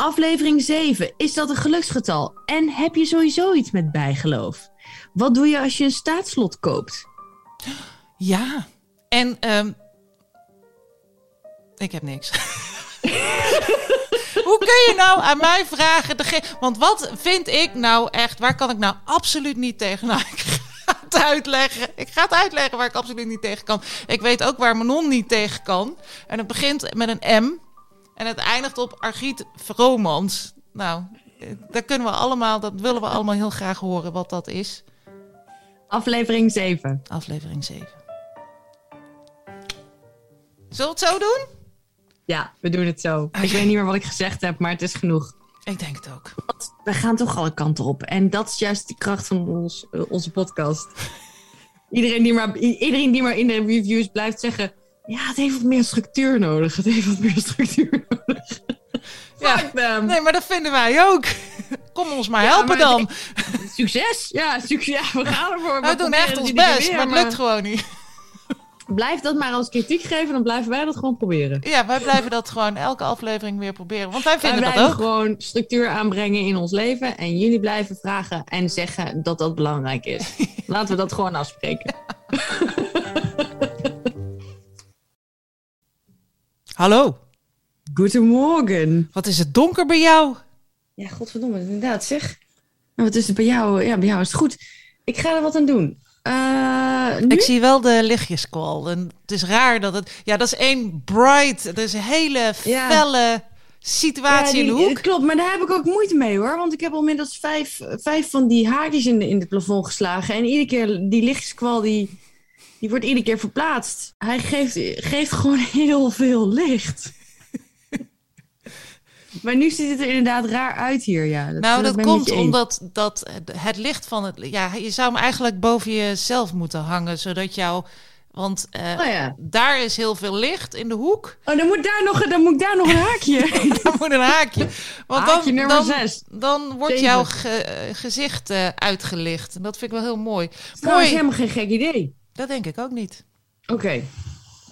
Aflevering 7. Is dat een geluksgetal? En heb je sowieso iets met bijgeloof? Wat doe je als je een staatslot koopt? Ja. En ehm, ik heb niks. Hoe kun je nou aan mij vragen? Want wat vind ik nou echt? Waar kan ik nou absoluut niet tegen? Nou, ik ga het uitleggen. Ik ga het uitleggen waar ik absoluut niet tegen kan. Ik weet ook waar Manon niet tegen kan. En het begint met een M. En het eindigt op Argiet Vromans. Nou, eh, daar kunnen we allemaal, dat willen we allemaal heel graag horen wat dat is. Aflevering 7. Aflevering 7. Zullen we het zo doen? Ja, we doen het zo. Oké. Ik weet niet meer wat ik gezegd heb, maar het is genoeg. Ik denk het ook. Want we gaan toch alle kanten op. En dat is juist de kracht van ons, eh, onze podcast. iedereen, die maar, iedereen die maar in de reviews blijft zeggen... Ja, het heeft wat meer structuur nodig. Het heeft wat meer structuur nodig. Ja. Them. Nee, maar dat vinden wij ook. Kom ons maar Ja, helpen maar dan. Succes! Ja, succes. Ja, we gaan ervoor. We doen echt ons best, maar het lukt gewoon niet. Blijf dat maar als kritiek geven, dan blijven wij dat gewoon proberen. Ja, wij blijven dat gewoon elke aflevering weer proberen. Want wij Wij vinden dat blijven ook. gewoon structuur aanbrengen in ons leven. En jullie blijven vragen en zeggen dat dat belangrijk is. Laten we dat gewoon afspreken. Hallo, Goedemorgen. wat is het donker bij jou? Ja, godverdomme, inderdaad zeg. Nou, wat is het bij jou? Ja, bij jou is het goed. Ik ga er wat aan doen. Eh? Ik zie wel de lichtjeskwal. En het is raar dat het... Ja, dat is één bright. Dat is een hele Ja. felle situatie Ja, in de die- hoek. Klopt, maar daar heb ik ook moeite mee hoor. Want ik heb al inmiddels vijf, vijf van die haartjes in, de, in het plafond geslagen. En iedere keer, die lichtjeskwal, die, die wordt iedere keer verplaatst. Hij geeft, geeft gewoon heel veel licht. maar nu ziet het er inderdaad raar uit hier, ja. Nou, dat komt omdat dat het licht van het... Ja, je zou hem eigenlijk boven jezelf moeten hangen, zodat jou... Want eh, Oh ja. daar is heel veel licht in de hoek. Oh, dan moet daar nog, dan moet daar nog een haakje. Daar moet een haakje. Want Haakje dan, nummer dan, dan wordt Zeven. jouw ge- gezicht eh, uitgelicht. En dat vind ik wel heel mooi. Dat is Mooi, helemaal geen gek idee. Dat denk ik ook niet. Oké.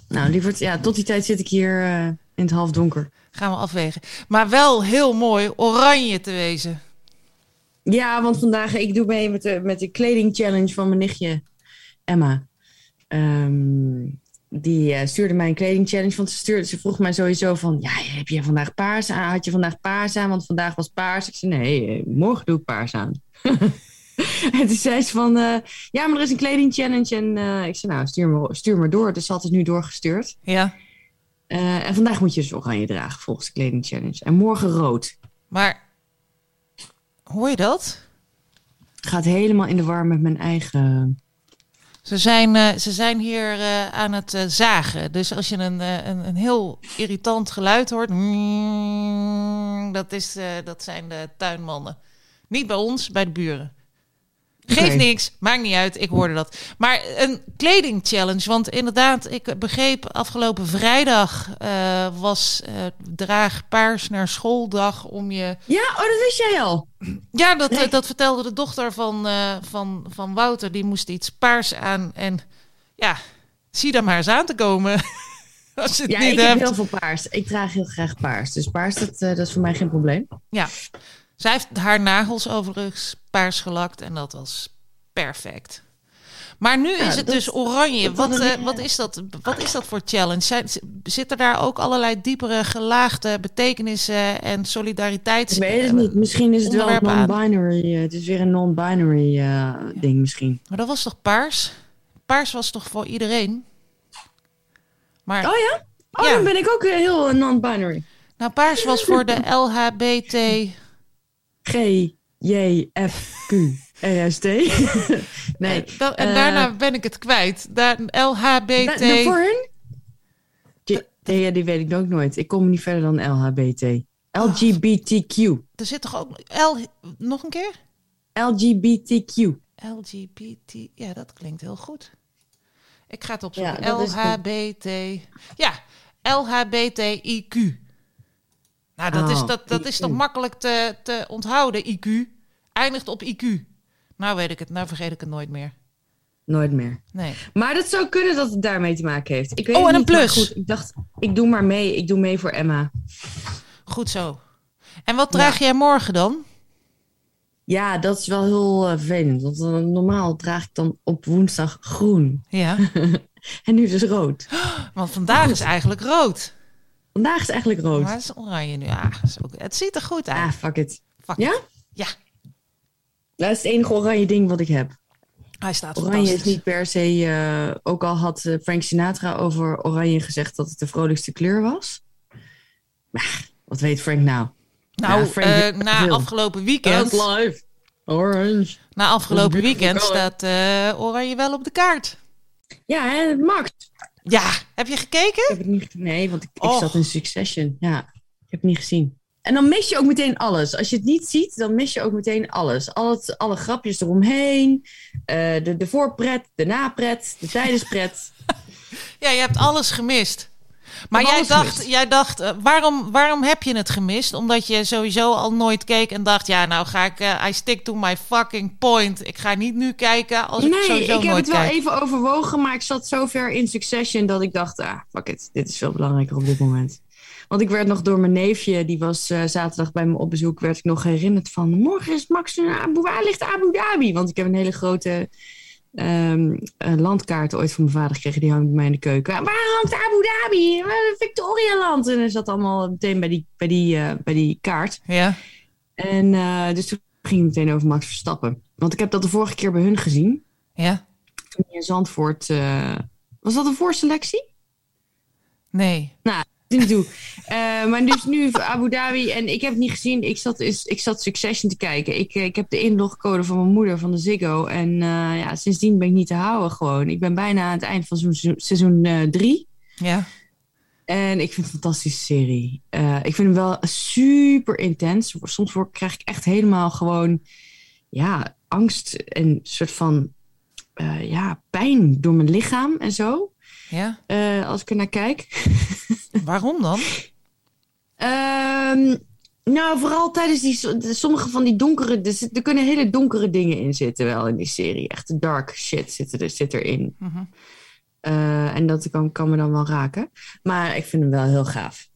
Nou, lieverd, ja, tot die tijd zit ik hier eh, in het halfdonker. Gaan we afwegen. Maar wel heel mooi oranje te wezen. Ja, want vandaag, ik doe mee met de, met de kleding challenge van mijn nichtje Emma. Ehm, die eh, stuurde mij een kleding challenge, want ze, stuurde, ze vroeg mij sowieso van, ja, heb je vandaag paars aan? Had je vandaag paars aan? Want vandaag was paars. Ik zei, nee, eh, morgen doe ik paars aan. en toen zei ze van, eh, ja, maar er is een kleding challenge. En eh, ik zei, nou, stuur me, stuur me door. Dus ze had het nu doorgestuurd. Ja. Eh, en vandaag moet je dus oranje dragen volgens de kleding challenge. En morgen rood. Maar hoor je dat? Gaat helemaal in de war met mijn eigen... Ze zijn, ze zijn hier aan het zagen. Dus als je een, een, een heel irritant geluid hoort, mm, dat, is, dat zijn de tuinmannen. Niet bij ons, bij de buren. Geeft niks, maakt niet uit, ik hoorde dat. Maar een kledingchallenge, want inderdaad, ik begreep afgelopen vrijdag eh, was eh, draag paars naar schooldag om je Ja, oh, dat wist jij al. ja, dat, Nee. dat vertelde de dochter van, eh, van, van Wouter. Die moest iets paars aan. En ja, zie daar maar eens aan te komen. Als je het Ja, niet ik heb heel veel paars. Ik draag heel graag paars. Dus paars, dat, dat is voor mij geen probleem. Ja. Zij heeft haar nagels overigens paars gelakt. En dat was perfect. Maar nu Ja, is het dat- dus oranje. Wat, eh, wat, is dat, wat is dat voor challenge? Zijn, zitten daar ook allerlei diepere gelaagde betekenissen en solidariteit? Ik weet het niet. Misschien is het wel non-binary. eh, het is weer een non-binary eh, ding misschien. Maar dat was toch paars? Paars was toch voor iedereen? Maar Oh ja? Oh, Ja. dan ben ik ook heel non-binary. nou, paars was voor de LHBT. G, J, F, Q, R, S, T. nee. Da- en eh, daarna ben ik het kwijt. Daar, LHBT. da- da- voor hun? Ja, die weet ik ook nooit. Ik kom niet verder dan LHBT. LGBTQ. Er zit toch ook L. Nog een keer? LGBTQ. LGBT. Ja, dat klinkt heel goed. Ik ga het Ja, opzoeken. is LHBT. Ja, LHBTIQ. Nou, dat, is, Oh, dat, dat is toch makkelijk te, te onthouden, IQ. Eindigt op IQ. Nou weet ik het, nou vergeet ik het nooit meer. Nooit meer. Nee. Maar dat zou kunnen dat het daarmee te maken heeft. Ik weet Oh, en een niet, plus. Goed, ik dacht, ik doe maar mee. Ik doe mee voor Emma. Goed zo. En wat draag jij morgen dan? Ja, dat is wel heel eh, vervelend. Want eh, normaal draag ik dan op woensdag groen. Ja, En nu dus rood. want vandaag is eigenlijk rood. Vandaag is eigenlijk rood. Maar het is oranje nu. Ja, is ook- het ziet er goed uit. Ah, fuck it. Fuck Ja? it. Ja, Dat is het enige oranje ding wat ik heb. hij staat Oranje is niet per se... eh, ook al had eh, Frank Sinatra over oranje gezegd dat het de vrolijkste kleur was. Maar, wat weet Frank nou? Nou, Ja, Frank eh, na afgelopen weekend, life. Orange. na afgelopen weekend staat oranje wel op de kaart. Ja, hè, Max. Ja, heb je gekeken? Ik heb het niet Nee, want ik, ik zat in Succession. Ja, ik heb het niet gezien. En dan mis je ook meteen alles. Als je het niet ziet, dan mis je ook meteen alles. Al het, alle grapjes eromheen. eh, de, de voorpret, de napret, de tijdenspret. Ja, je hebt alles gemist. Maar jij dacht, gemist. jij dacht eh, waarom, waarom heb je het gemist? Omdat je sowieso al nooit keek en dacht, ja, nou ga ik, eh I stick to my fucking point. Ik ga niet nu kijken als ik nee, sowieso ik heb nooit het wel kijk. even overwogen, maar ik zat zo ver in Succession dat ik dacht, ah, fuck it, dit is veel belangrijker op dit moment. Want ik werd nog door mijn neefje, die was eh, zaterdag bij me op bezoek, werd ik nog herinnerd van, morgen is Max in Abu, waar ligt Abu Dhabi? Want ik heb een hele grote ehm, eh, landkaart ooit van mijn vader gekregen, die hangt bij mij in de keuken. Waar hangt Abu Dhabi? Eh, Victorialand. En er zat allemaal meteen bij die, bij die, eh, bij die kaart. Ja, En eh, dus toen ging het meteen over Max Verstappen. Want ik heb dat de vorige keer bij hun gezien ja, toen in Zandvoort. eh, was dat een voorselectie? nee. Doe. Eh, maar dus nu Abu Dhabi. En ik heb het niet gezien. Ik zat, ik zat Succession te kijken. Ik, eh, ik heb de inlogcode van mijn moeder van de Ziggo. En eh, ja, sindsdien ben ik niet te houden gewoon. Ik ben bijna aan het eind van seizoen- seizoen drie. Ja, En ik vind het een fantastische serie. Ik vind hem wel super intens. Soms word, krijg ik echt helemaal gewoon ja, angst en soort van ja, pijn door mijn lichaam en zo. Ja. eh, als ik er naar kijk. Waarom dan? Ehm, nou, vooral tijdens die, sommige van die donkere... Er, er kunnen hele donkere dingen in zitten wel in die serie. Echt dark shit zit, er, zit erin. Eh, en dat kan, kan me dan wel raken. Maar ik vind hem wel heel gaaf.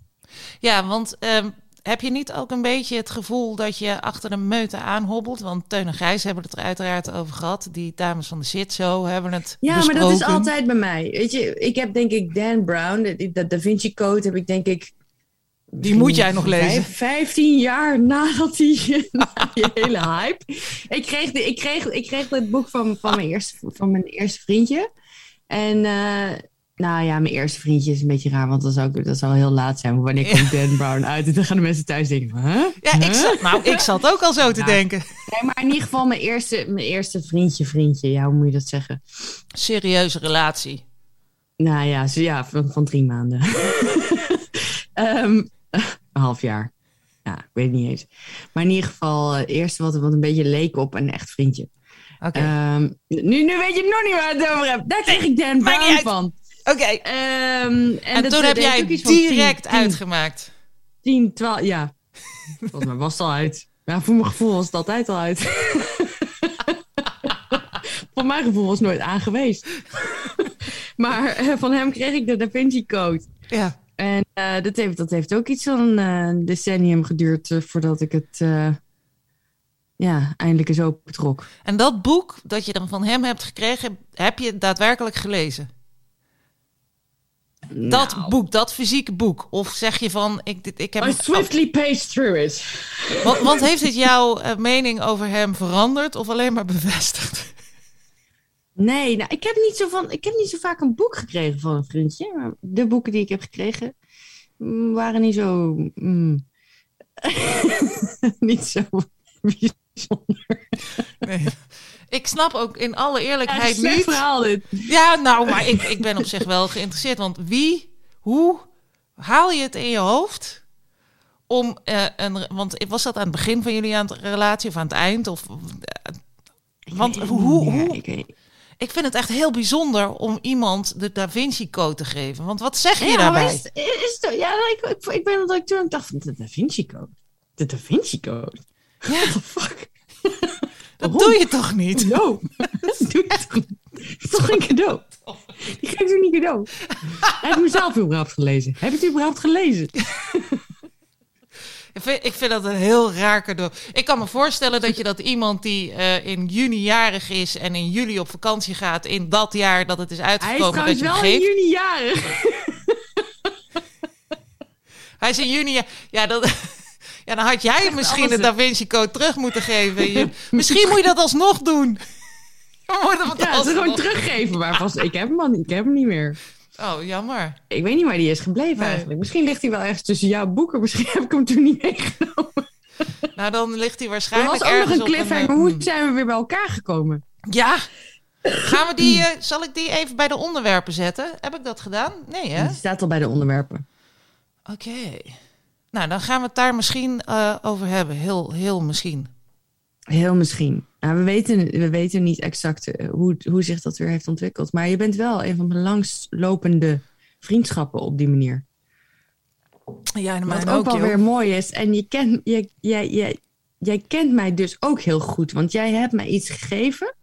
Ja, want ehm, heb je niet ook een beetje het gevoel dat je achter een meute aanhobbelt? Want Teun en Gijs hebben het er uiteraard over gehad. Die dames van de shit show hebben het Ja, besproken. maar dat is altijd bij mij. Weet je, ik heb denk ik Dan Brown, de Da Vinci Code heb ik denk ik... Die moet jij nog lezen. Vijf- 15 jaar nadat die, na die hele hype. Ik kreeg, de, ik, kreeg, ik kreeg het boek van, van, mijn eerste, van mijn eerste vriendje. En eh, nou ja, mijn eerste vriendje is een beetje raar, want dat zou, dat zou heel laat zijn. Wanneer komt Dan Brown uit? En dan gaan de mensen thuis denken, huh? Ja, ik zat, nou, ik zat ook al zo te Ja. denken. Nee, maar in ieder geval mijn eerste, mijn eerste vriendje, vriendje. Ja, hoe moet je dat zeggen? Serieuze relatie. Nou ja, zo, ja van, van drie maanden. Ehm, een half jaar. Ja, ik weet het niet eens. Maar in ieder geval, eh, het eerste wat, wat een beetje leek op een echt vriendje. Oké. Ehm, nu, nu weet je nog niet waar ik het over heb. Daar kreeg ik Dan Brown van. Oké. Ehm, en En dat- toen heb jij direct uitgemaakt. 10, 12, ja. Volgens mij was het al uit. Ja, voor mijn gevoel was het altijd al uit. voor mijn gevoel was het nooit aan geweest. maar eh, van hem kreeg ik de Da Vinci Code. Ja. En eh, dat, heeft, dat heeft ook iets van eh, een decennium geduurd eh, voordat ik het eh, ja, eindelijk eens opentrok. En dat boek dat je dan van hem hebt gekregen, heb je daadwerkelijk gelezen? Dat Nou, boek, dat fysieke boek. Of zeg je van, ik, dit, ik heb... I swiftly paced through it. Want, want heeft dit jouw eh, mening over hem veranderd of alleen maar bevestigd? Nee, nou, ik heb, niet zo van, ik heb niet zo vaak een boek gekregen van een vriendje. Maar de boeken die ik heb gekregen mm, waren niet zo... mm, niet zo bijzonder. Nee. Ik snap ook in alle Ja, eerlijkheid slecht niet. verhaal dit. Ja, nou, maar ik, ik ben op zich wel geïnteresseerd. Want wie, hoe haal je het in je hoofd om eh, een. Want was dat aan het begin van jullie aan het relatie of aan het eind? Of, eh, want hoe, hoe, Ik vind het echt heel bijzonder om iemand de Da Vinci Code te geven. Want wat zeg je Ja, daarbij? maar is, is, het- ja, ik, ik, ik ben dat ik toen dacht van de Da Vinci Code. De Da Vinci Code? Ja, What the fuck? Dat doe je toch niet? Cadeau. Dat doe je toch niet? Dat is toch geen cadeau? Die geeft toch niet cadeau? Heb je mezelf überhaupt gelezen? Heb je het überhaupt gelezen? Vind vind, ik vind dat een heel raar cadeau. Ik kan me voorstellen dat je dat iemand die eh, in juni jarig is en in juli op vakantie gaat, in dat jaar dat het is Hij is uitgekomen, trouwens je hem wel in juni jarig. Hij is in juni. Ja, dat, ja dan had jij misschien de Da Vinci Code terug moeten geven. Je- misschien moet je dat alsnog doen. Je Ja, ze alsnog- gewoon teruggeven. Maar vast, ik heb hem al niet. Ik heb hem niet meer. Oh, jammer. Ik weet niet waar die is gebleven Nee. eigenlijk. Misschien ligt hij wel ergens tussen jouw boeken. Misschien heb ik hem toen niet meegenomen. Nou, dan ligt hij Er waarschijnlijk was ook nog ergens een cliffhanger. eh, Hoe hmm. zijn we weer bij elkaar gekomen? Ja. Gaan we die, eh, zal ik die even bij de onderwerpen zetten? Heb ik dat gedaan? Nee, hè? Die staat al bij de onderwerpen. Oké. Nou, dan gaan we het daar misschien eh, over hebben. Heel, heel misschien. Heel misschien. Nou, we, weten, we weten niet exact eh, hoe, hoe zich dat weer heeft ontwikkeld. Maar je bent wel een van de langstlopende vriendschappen op die manier. Ja, en Wat mijn ook ook, wel joh. weer mooi is. En je kent, je, jij, jij, jij kent mij dus ook heel goed. Want jij hebt mij iets gegeven.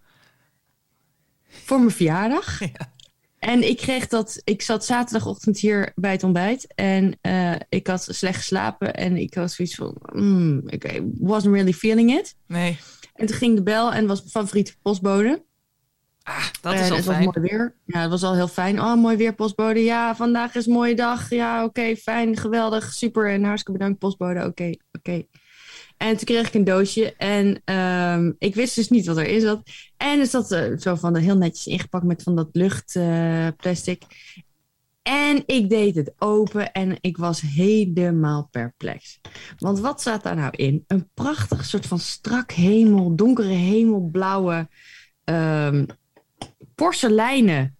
Voor mijn verjaardag. Ja. En ik kreeg dat. Ik zat zaterdagochtend hier bij het ontbijt. En eh, ik had slecht geslapen. En ik was zoiets van. Mm, ik wasn't really feeling it. Nee. En toen ging de bel en was mijn favoriete postbode. Ah, dat en is al het was fijn. mooi weer. Ja, het was al heel fijn. Oh, mooi weer, postbode. Ja, vandaag is een mooie dag. Ja, oké, fijn, geweldig, super. En hartstikke bedankt, postbode. Oké, oké. En toen kreeg ik een doosje en ehm, ik wist dus niet wat erin zat. En het zat eh, zo van heel netjes ingepakt met van dat luchtplastic. en ik deed het open en ik was helemaal perplex. Want wat staat daar nou in? Een prachtig soort van strak hemel, donkere hemelblauwe ehm porseleinen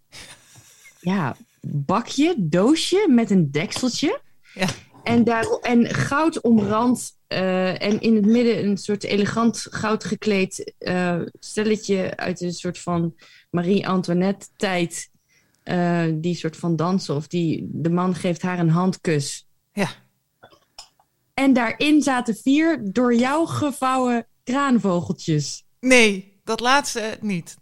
ja, bakje, doosje met een dekseltje. Ja. En, daar, en goud omrand eh, en in het midden een soort elegant goud gekleed eh, stelletje uit een soort van Marie-Antoinette tijd. eh, die soort van dansen of die de man geeft haar een handkus. Ja. En daarin zaten vier door jou gevouwen kraanvogeltjes. Nee, dat laatste niet.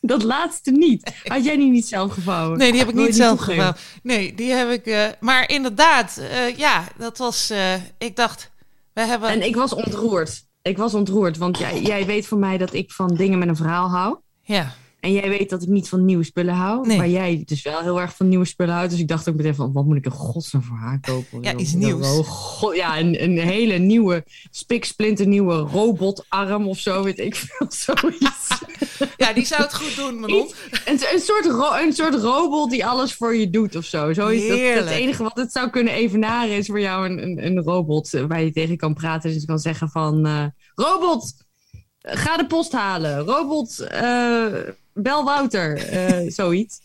Dat laatste niet. Had jij die niet zelf gevouwen? Nee, die heb ik niet zelf gevouwen. Nee, die heb ik. eh, maar inderdaad, eh, ja, dat was. eh, ik dacht, we hebben. En ik was ontroerd. Ik was ontroerd, want jij, jij weet van mij dat ik van dingen met een verhaal hou. ja, En jij weet dat ik niet van nieuwe spullen hou. Nee. Maar jij dus wel heel erg van nieuwe spullen houdt. Dus ik dacht ook meteen van, wat moet ik in godsnaam voor haar kopen? Ja, iets nieuws. god, ja, een, een hele nieuwe, spiksplinternieuwe robotarm of zo, weet ik veel. Zoiets. ja, die zou het goed doen, Manon. Iets- een, een, soort een soort robot die alles voor je doet of zo. Dat, het enige wat het zou kunnen evenaren is voor jou een, een, een robot eh, waar je tegen kan praten. Dus je kan zeggen van, eh, robot, eh, ga de post halen. Robot, eh, bel Wouter. eh, zoiets.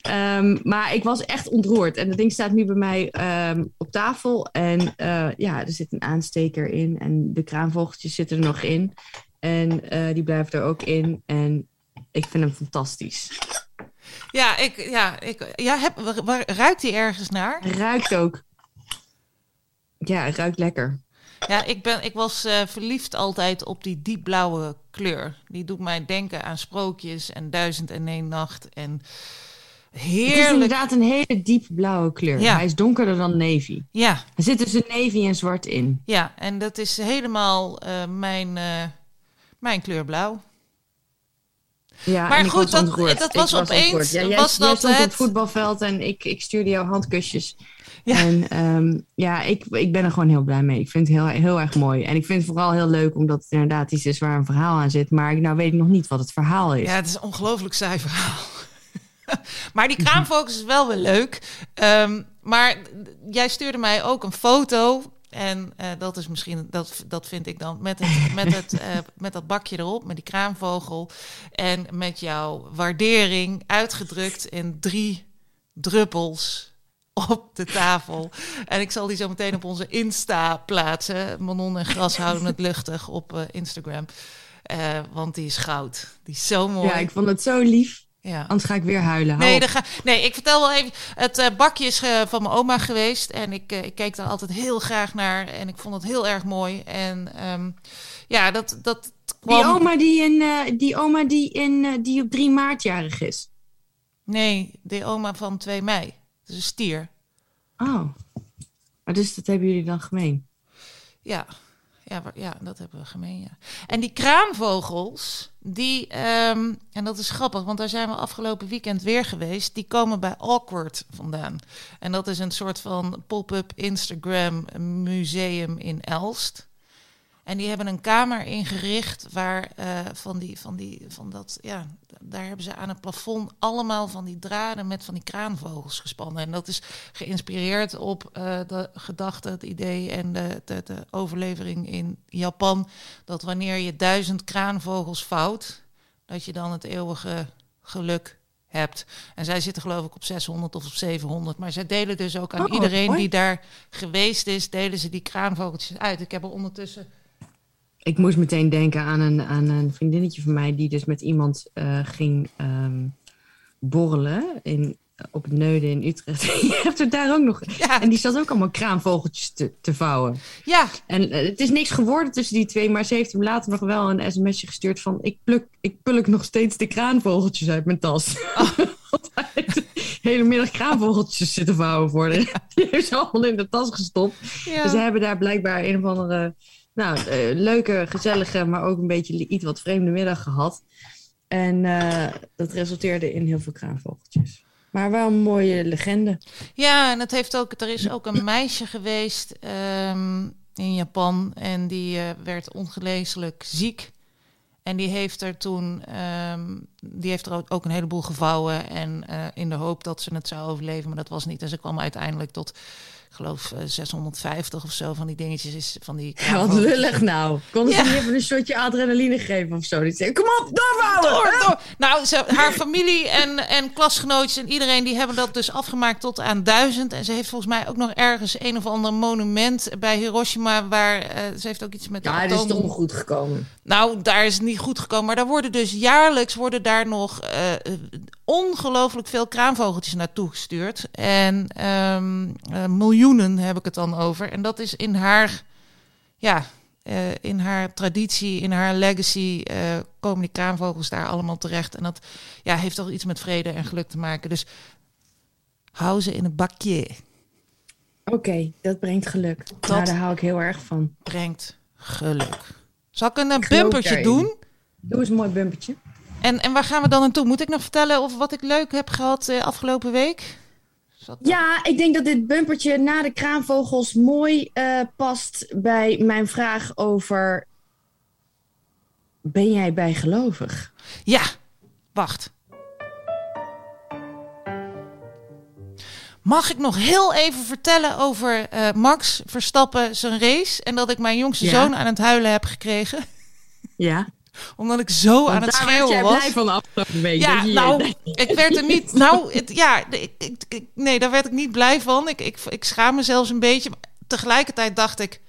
Ehm, maar ik was echt ontroerd. En dat ding staat nu bij mij ehm, op tafel. En eh, ja, er zit een aansteker in. En de kraanvogeltjes zitten er nog in. En eh, die blijven er ook in. En ik vind hem fantastisch. Ja, ik, ja, ik, ja heb, ruikt die ergens naar? Hij ruikt ook. Ja, hij ruikt lekker. Ja, ik, ben, ik was eh, verliefd altijd op die diepblauwe kleur. Die doet mij denken aan sprookjes en duizend en één nacht. En Het is heerlijk. inderdaad een hele diep blauwe kleur. Ja. Hij is donkerder dan navy. Ja, Er zit tussen navy en zwart in. ja, en dat is helemaal eh, mijn, eh, mijn kleur blauw. Ja, Maar goed, dat- dat was opeens-. Ja, jij, was jij dat stond op het- het voetbalveld en ik, ik stuurde jou handkusjes. Ja. En ehm, ja, ik, ik ben er gewoon heel blij mee. Ik vind het heel, heel erg mooi. En ik vind het vooral heel leuk omdat het inderdaad iets is waar een verhaal aan zit. Maar ik- nou weet ik nog niet wat het verhaal is. Ja, het is een ongelooflijk saai verhaal. maar die kraamfocus is wel weer leuk. Ehm, maar jij stuurde mij ook een foto. En eh, dat is misschien, dat, dat vind ik dan, met, het, met, het, eh, met dat bakje erop, met die kraamvogel. En met jouw waardering uitgedrukt in drie druppels op de tafel. En ik zal die zo meteen op onze Insta plaatsen. Manon en Gras houden het luchtig op eh, Instagram. Eh, want die is goud. Die is zo mooi. Ja, ik vond het zo lief. Ja. Anders ga ik weer huilen. Nee, ga, nee, ik vertel wel even. Het eh, bakje is van mijn oma geweest. En ik, ik keek daar altijd heel graag naar. En ik vond het heel erg mooi. En ehm, ja, dat, dat Die kwam... oma die, in, die, oma die, in, die op 3 maart jarig is. Nee, de oma van 2 mei. Is een stier. Oh. Maar dus dat hebben jullie dan gemeen. Ja. Ja, ja, dat hebben we gemeen, ja. En die kraanvogels, die, ehm, en dat is grappig, want daar zijn we afgelopen weekend weer geweest, die komen bij Awkward vandaan. En dat is een soort van pop-up Instagram museum in Elst. En die hebben een kamer ingericht waar eh, van die, van die, van dat, ja, daar hebben ze aan het plafond allemaal van die draden met van die kraanvogels gespannen. En dat is geïnspireerd op eh, de gedachte, het idee en de, de, de overlevering in Japan. Dat wanneer je duizend kraanvogels vouwt, dat je dan het eeuwige geluk hebt. En zij zitten geloof ik op 600 of op 700. Maar zij delen dus ook aan Oh, iedereen mooi. die daar geweest is, delen ze die kraanvogeltjes uit. Ik heb er ondertussen... Ik moest meteen denken aan een, aan een vriendinnetje van mij die dus met iemand eh, ging ehm, borrelen in, op het Neuden in Utrecht. Je hebt er daar ook nog. Ja, En die zat ook allemaal kraanvogeltjes te, te vouwen. ja, En eh, het is niks geworden tussen die twee, maar ze heeft hem later nog wel een sms'je gestuurd van ik pluk, ik pluk nog steeds de kraanvogeltjes uit mijn tas. De hele middag kraanvogeltjes zitten vouwen voor haar. Die heeft ze allemaal in de tas gestopt. ja. Dus ze hebben daar blijkbaar een of andere nou, eh, leuke, gezellige, maar ook een beetje iets wat vreemde middag gehad. En eh, dat resulteerde in heel veel kraanvogeltjes. Maar wel een mooie legende. Ja, en het heeft ook, er is ook een meisje geweest ehm, in Japan en die eh, werd ongeneeslijk ziek. En die heeft er toen, ehm, die heeft er ook- een heleboel gevouwen en in de hoop dat ze het zou overleven, maar dat was niet. En ze kwam uiteindelijk tot, ik geloof, eh, 650 of zo van die dingetjes, is van die. Ja, wat lullig nou. Konden ze Ja. niet even een shotje adrenaline geven of zo? Die zei, kom op, doorvouwen! Door, door. Nou, ze, haar familie en, en klasgenootjes en iedereen die hebben dat dus afgemaakt tot aan duizend. En ze heeft volgens mij ook nog ergens een of ander monument bij Hiroshima waar eh, ze heeft ook iets met Ja, het is toch goed gekomen. Nou, daar is het niet goed gekomen, maar daar worden dus jaarlijks worden daar nog eh, ongelooflijk veel kraanvogeltjes naartoe gestuurd en eh, miljoenen heb ik het dan over. En dat is in haar, ja, eh, in haar traditie, in haar legacy komen die kraanvogels daar allemaal terecht. En dat ja, heeft toch iets met vrede en geluk te maken. Dus hou ze in een bakje. Oké, dat brengt geluk. Nou, daar hou ik heel erg van. Brengt geluk. Zal ik een eh, Ik bumpertje doen? Doe eens een mooi bumpertje. En, en waar gaan we dan naartoe? Moet ik nog vertellen of wat ik leuk heb gehad eh, afgelopen week? Ja, ik denk dat dit bumpertje na de kraanvogels mooi eh, past bij mijn vraag over... Ben jij bijgelovig? Ja, wacht. Mag ik nog heel even vertellen over eh, Max Verstappen zijn race? En dat ik mijn jongste Ja. zoon aan het huilen heb gekregen. Ja. Omdat ik zo aan het schreeuwen jij was. blij van de afgelopen week. Ja, nou, ik werd er niet. Nou, het, ja, ik, ik, nee, daar werd ik niet blij van. Ik, ik, ik schaam me zelfs een beetje. Maar tegelijkertijd dacht ik: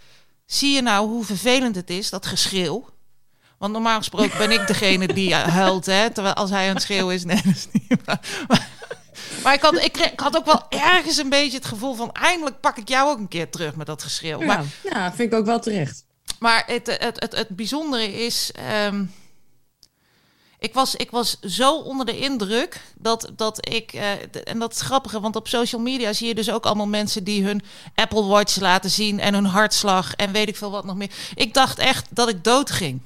zie je nou hoe vervelend het is, dat geschreeuw? Want normaal gesproken ben ik degene die eh, huilt, hè? Terwijl als hij aan het schreeuwen is, nee, dat is niet waar. Maar, maar ik, had, ik, had ook wel ergens een beetje het gevoel van: eindelijk pak ik jou ook een keer terug met dat geschreeuw. Maar Ja, ja, vind ik ook wel terecht. maar het, het, het, het bijzondere is. ehm, ik, was, ik was zo onder de indruk dat, dat ik. eh, en dat is grappig, want op social media zie je dus ook allemaal mensen die hun Apple Watch laten zien en hun hartslag en weet ik veel wat nog meer. Ik dacht echt dat ik dood ging.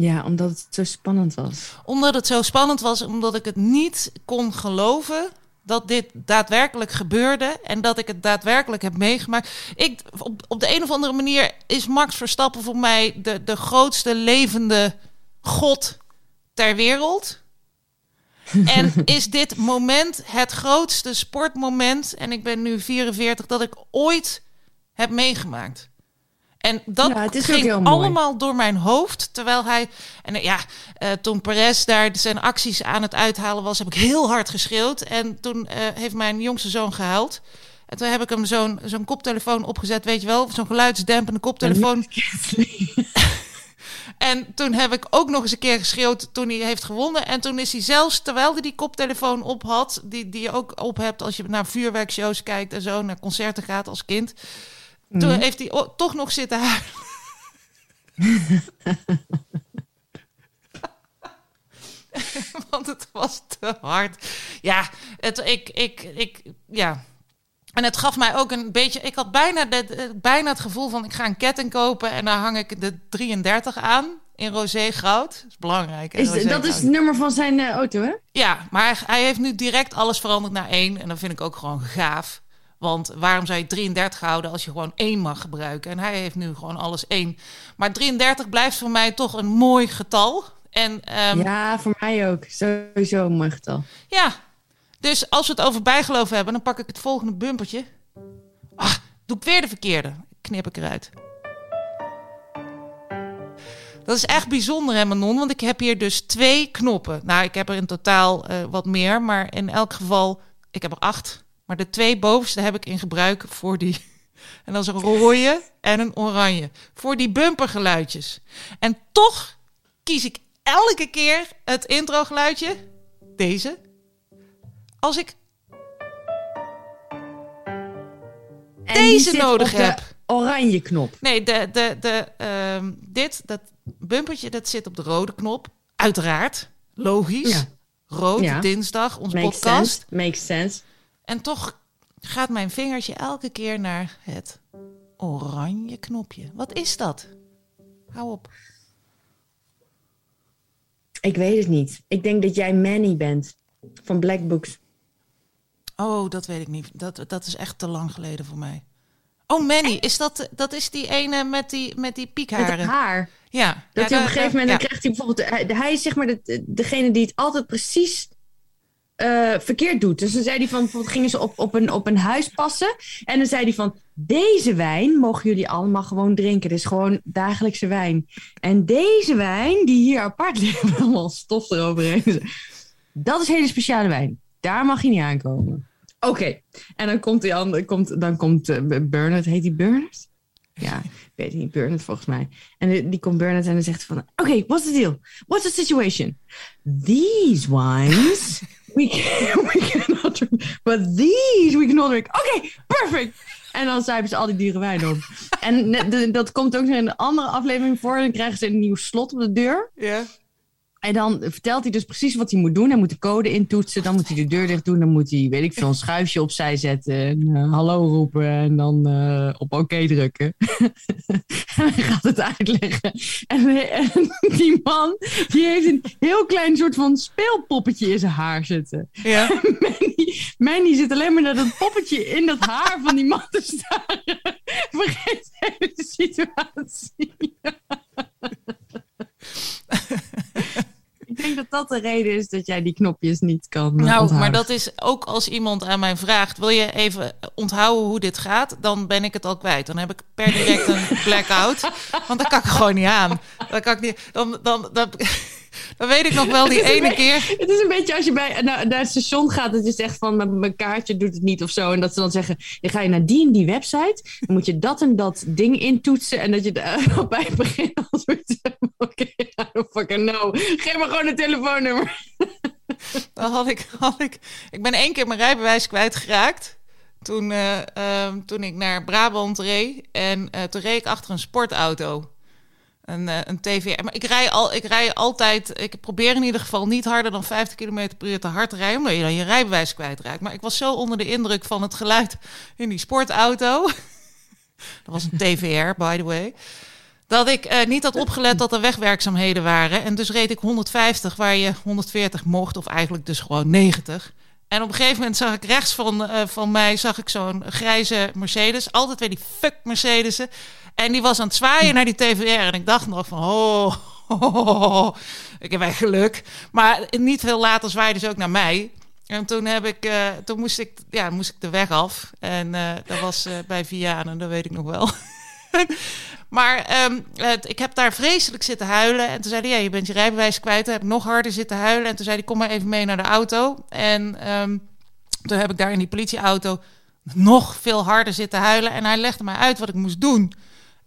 Ja, omdat het zo spannend was. Omdat het zo spannend was, omdat ik het niet kon geloven dat dit daadwerkelijk gebeurde en dat ik het daadwerkelijk heb meegemaakt. Ik, op, op de een of andere manier is Max Verstappen voor mij de, de grootste levende god ter wereld. En is dit moment het grootste sportmoment, en ik ben nu 44, dat ik ooit heb meegemaakt. En dat Ja, ging allemaal door mijn hoofd. Terwijl hij. En ja, eh, toen Perez daar zijn acties aan het uithalen was, heb ik heel hard geschreeuwd. En toen eh, heeft mijn jongste zoon gehuild. En toen heb ik hem zo'n zo'n koptelefoon opgezet, weet je wel, zo'n geluidsdempende koptelefoon. En toen heb ik ook nog eens een keer geschreeuwd toen hij heeft gewonnen. En toen is hij zelfs, terwijl hij die koptelefoon op had, die, die je ook op hebt als je naar vuurwerkshows kijkt en zo, naar concerten gaat als kind. Toen Mhm. heeft hij toch nog zitten huilen. Want het was te hard. Ja, het, ik, ik, ik, ja. En het gaf mij ook een beetje. Ik had bijna, de, bijna het gevoel van: ik ga een ketting kopen en daar hang ik de 33 aan in roze goud. Dat is belangrijk. hè, Is, dat is het nummer van zijn eh, auto, hè? Ja, maar hij heeft nu direct alles veranderd naar één. En dat vind ik ook gewoon gaaf. Want waarom zou je 33 houden als je gewoon één mag gebruiken? En hij heeft nu gewoon alles één. Maar 33 blijft voor mij toch een mooi getal. En ehm, Ja, voor mij ook. Sowieso een mooi getal. Ja, dus als we het over bijgeloof hebben, dan pak ik het volgende bumpertje. Ah, doe ik weer de verkeerde. Knip ik eruit. Dat is echt bijzonder, hè, Manon? Want ik heb hier dus twee knoppen. Nou, ik heb er in totaal eh, wat meer, maar in elk geval, ik heb er acht. Maar de twee bovenste heb ik in gebruik voor die. En dat is een rode en een oranje. Voor die bumpergeluidjes. En toch kies ik elke keer het introgeluidje. Deze. Als ik En Deze nodig de heb. Oranje knop. Nee, de, de, de, ehm, dit, dat bumpertje, dat zit op de rode knop. Uiteraard. Logisch. Ja. Rood, Ja. dinsdag, ons Makes podcast. sense. Makes sense. En toch gaat mijn vingertje elke keer naar het oranje knopje. Wat is dat? Hou op. Ik weet het niet. Ik denk dat jij Manny bent. Van Black Books. Oh, dat weet ik niet. Dat, dat is echt te lang geleden voor mij. Oh, Manny, is dat, dat is die ene met die, met die Met piekharen? het haar. Ja. Dat Ja, hij op een gegeven moment, ja. dan krijgt hij bijvoorbeeld... Hij, hij is zeg maar de, degene die het altijd precies eh, verkeerd doet. Dus dan zei hij van, bijvoorbeeld gingen ze op, op, een, op een huis passen. En dan zei hij van, deze wijn mogen jullie allemaal gewoon drinken. Dit is gewoon dagelijkse wijn. En deze wijn, die hier apart ligt, allemaal stof eroverheen. Dat is hele speciale wijn. Daar mag je niet aankomen. Oké, en dan komt die andere, komt, dan komt eh, Bernard, heet die Bernard? Ja, ik weet niet, Bernard volgens mij. En die, die komt Bernard en dan zegt van, oké, what's the deal? What's the situation? These wines, we, can, we cannot drink, but these we cannot drink. Oké, perfect! En dan zuipen ze al die dure wijn op. En dat komt ook in een andere aflevering voor. Dan krijgen ze een nieuw slot op de deur. Ja. En dan vertelt hij dus precies wat hij moet doen. Hij moet de code intoetsen. Dan moet hij de deur dicht doen. Dan moet hij, weet ik veel, een schuifje opzij zetten. En eh, hallo roepen. En dan eh, op oké drukken. en hij gaat het uitleggen. En, en die man, die heeft een heel klein soort van speelpoppetje in zijn haar zitten. Ja. Manny, Manny zit alleen maar naar dat poppetje in dat haar van die man te staren. Vergeet de hele situatie. Ik denk dat dat de reden is dat jij die knopjes niet kan Nou, onthouden. maar dat is ook als iemand aan mij vraagt: wil je even onthouden hoe dit gaat? Dan ben ik het al kwijt. Dan heb ik per direct een blackout. Want dan kan ik er gewoon niet aan. Dan kan ik niet. Dan, dan, dan, dan weet ik nog wel die Het is ene keer. Het is een beetje als je bij, naar, naar het station gaat dat je zegt van mijn, kaartje doet het niet of zo. En dat ze dan zeggen, dan ga je naar die en die website. Dan moet je dat en dat ding intoetsen. En dat je daar bij het begin al zoiets. Oké, I don't fucking know. Geef me gewoon een telefoonnummer. Dan had ik, had ik, ik ben één keer mijn rijbewijs kwijtgeraakt. Toen, eh, ehm, toen ik naar Brabant reed. En eh, toen reed ik achter een sportauto. Een, eh, een TVR. Maar ik rij, al, ik rij altijd. Ik probeer in ieder geval niet harder dan 50 km per uur te hard rijden. Omdat je dan je rijbewijs kwijtraakt. Maar ik was zo onder de indruk van het geluid in die sportauto. Dat was een TVR, by the way. Dat ik eh, niet had opgelet dat er wegwerkzaamheden waren. En dus reed ik 150 waar je 140 mocht. Of eigenlijk dus gewoon 90. En op een gegeven moment zag ik rechts van, eh, van mij zag ik zo'n grijze Mercedes. Altijd weer die fuck Mercedes'en. En die was aan het zwaaien naar die TVR. En ik dacht nog van, oh, ik heb echt geluk. Maar niet veel later zwaaide ze ook naar mij. En toen, heb ik, eh, toen moest, ik, ja, moest ik de weg af. En eh, dat was eh, bij Vianen, dat weet ik nog wel. maar ehm, ik heb daar vreselijk zitten huilen. En toen zei hij, ja, je bent je rijbewijs kwijt. Toen heb ik nog harder zitten huilen. En toen zei hij, kom maar even mee naar de auto. En ehm, toen heb ik daar in die politieauto nog veel harder zitten huilen. En hij legde mij uit wat ik moest doen.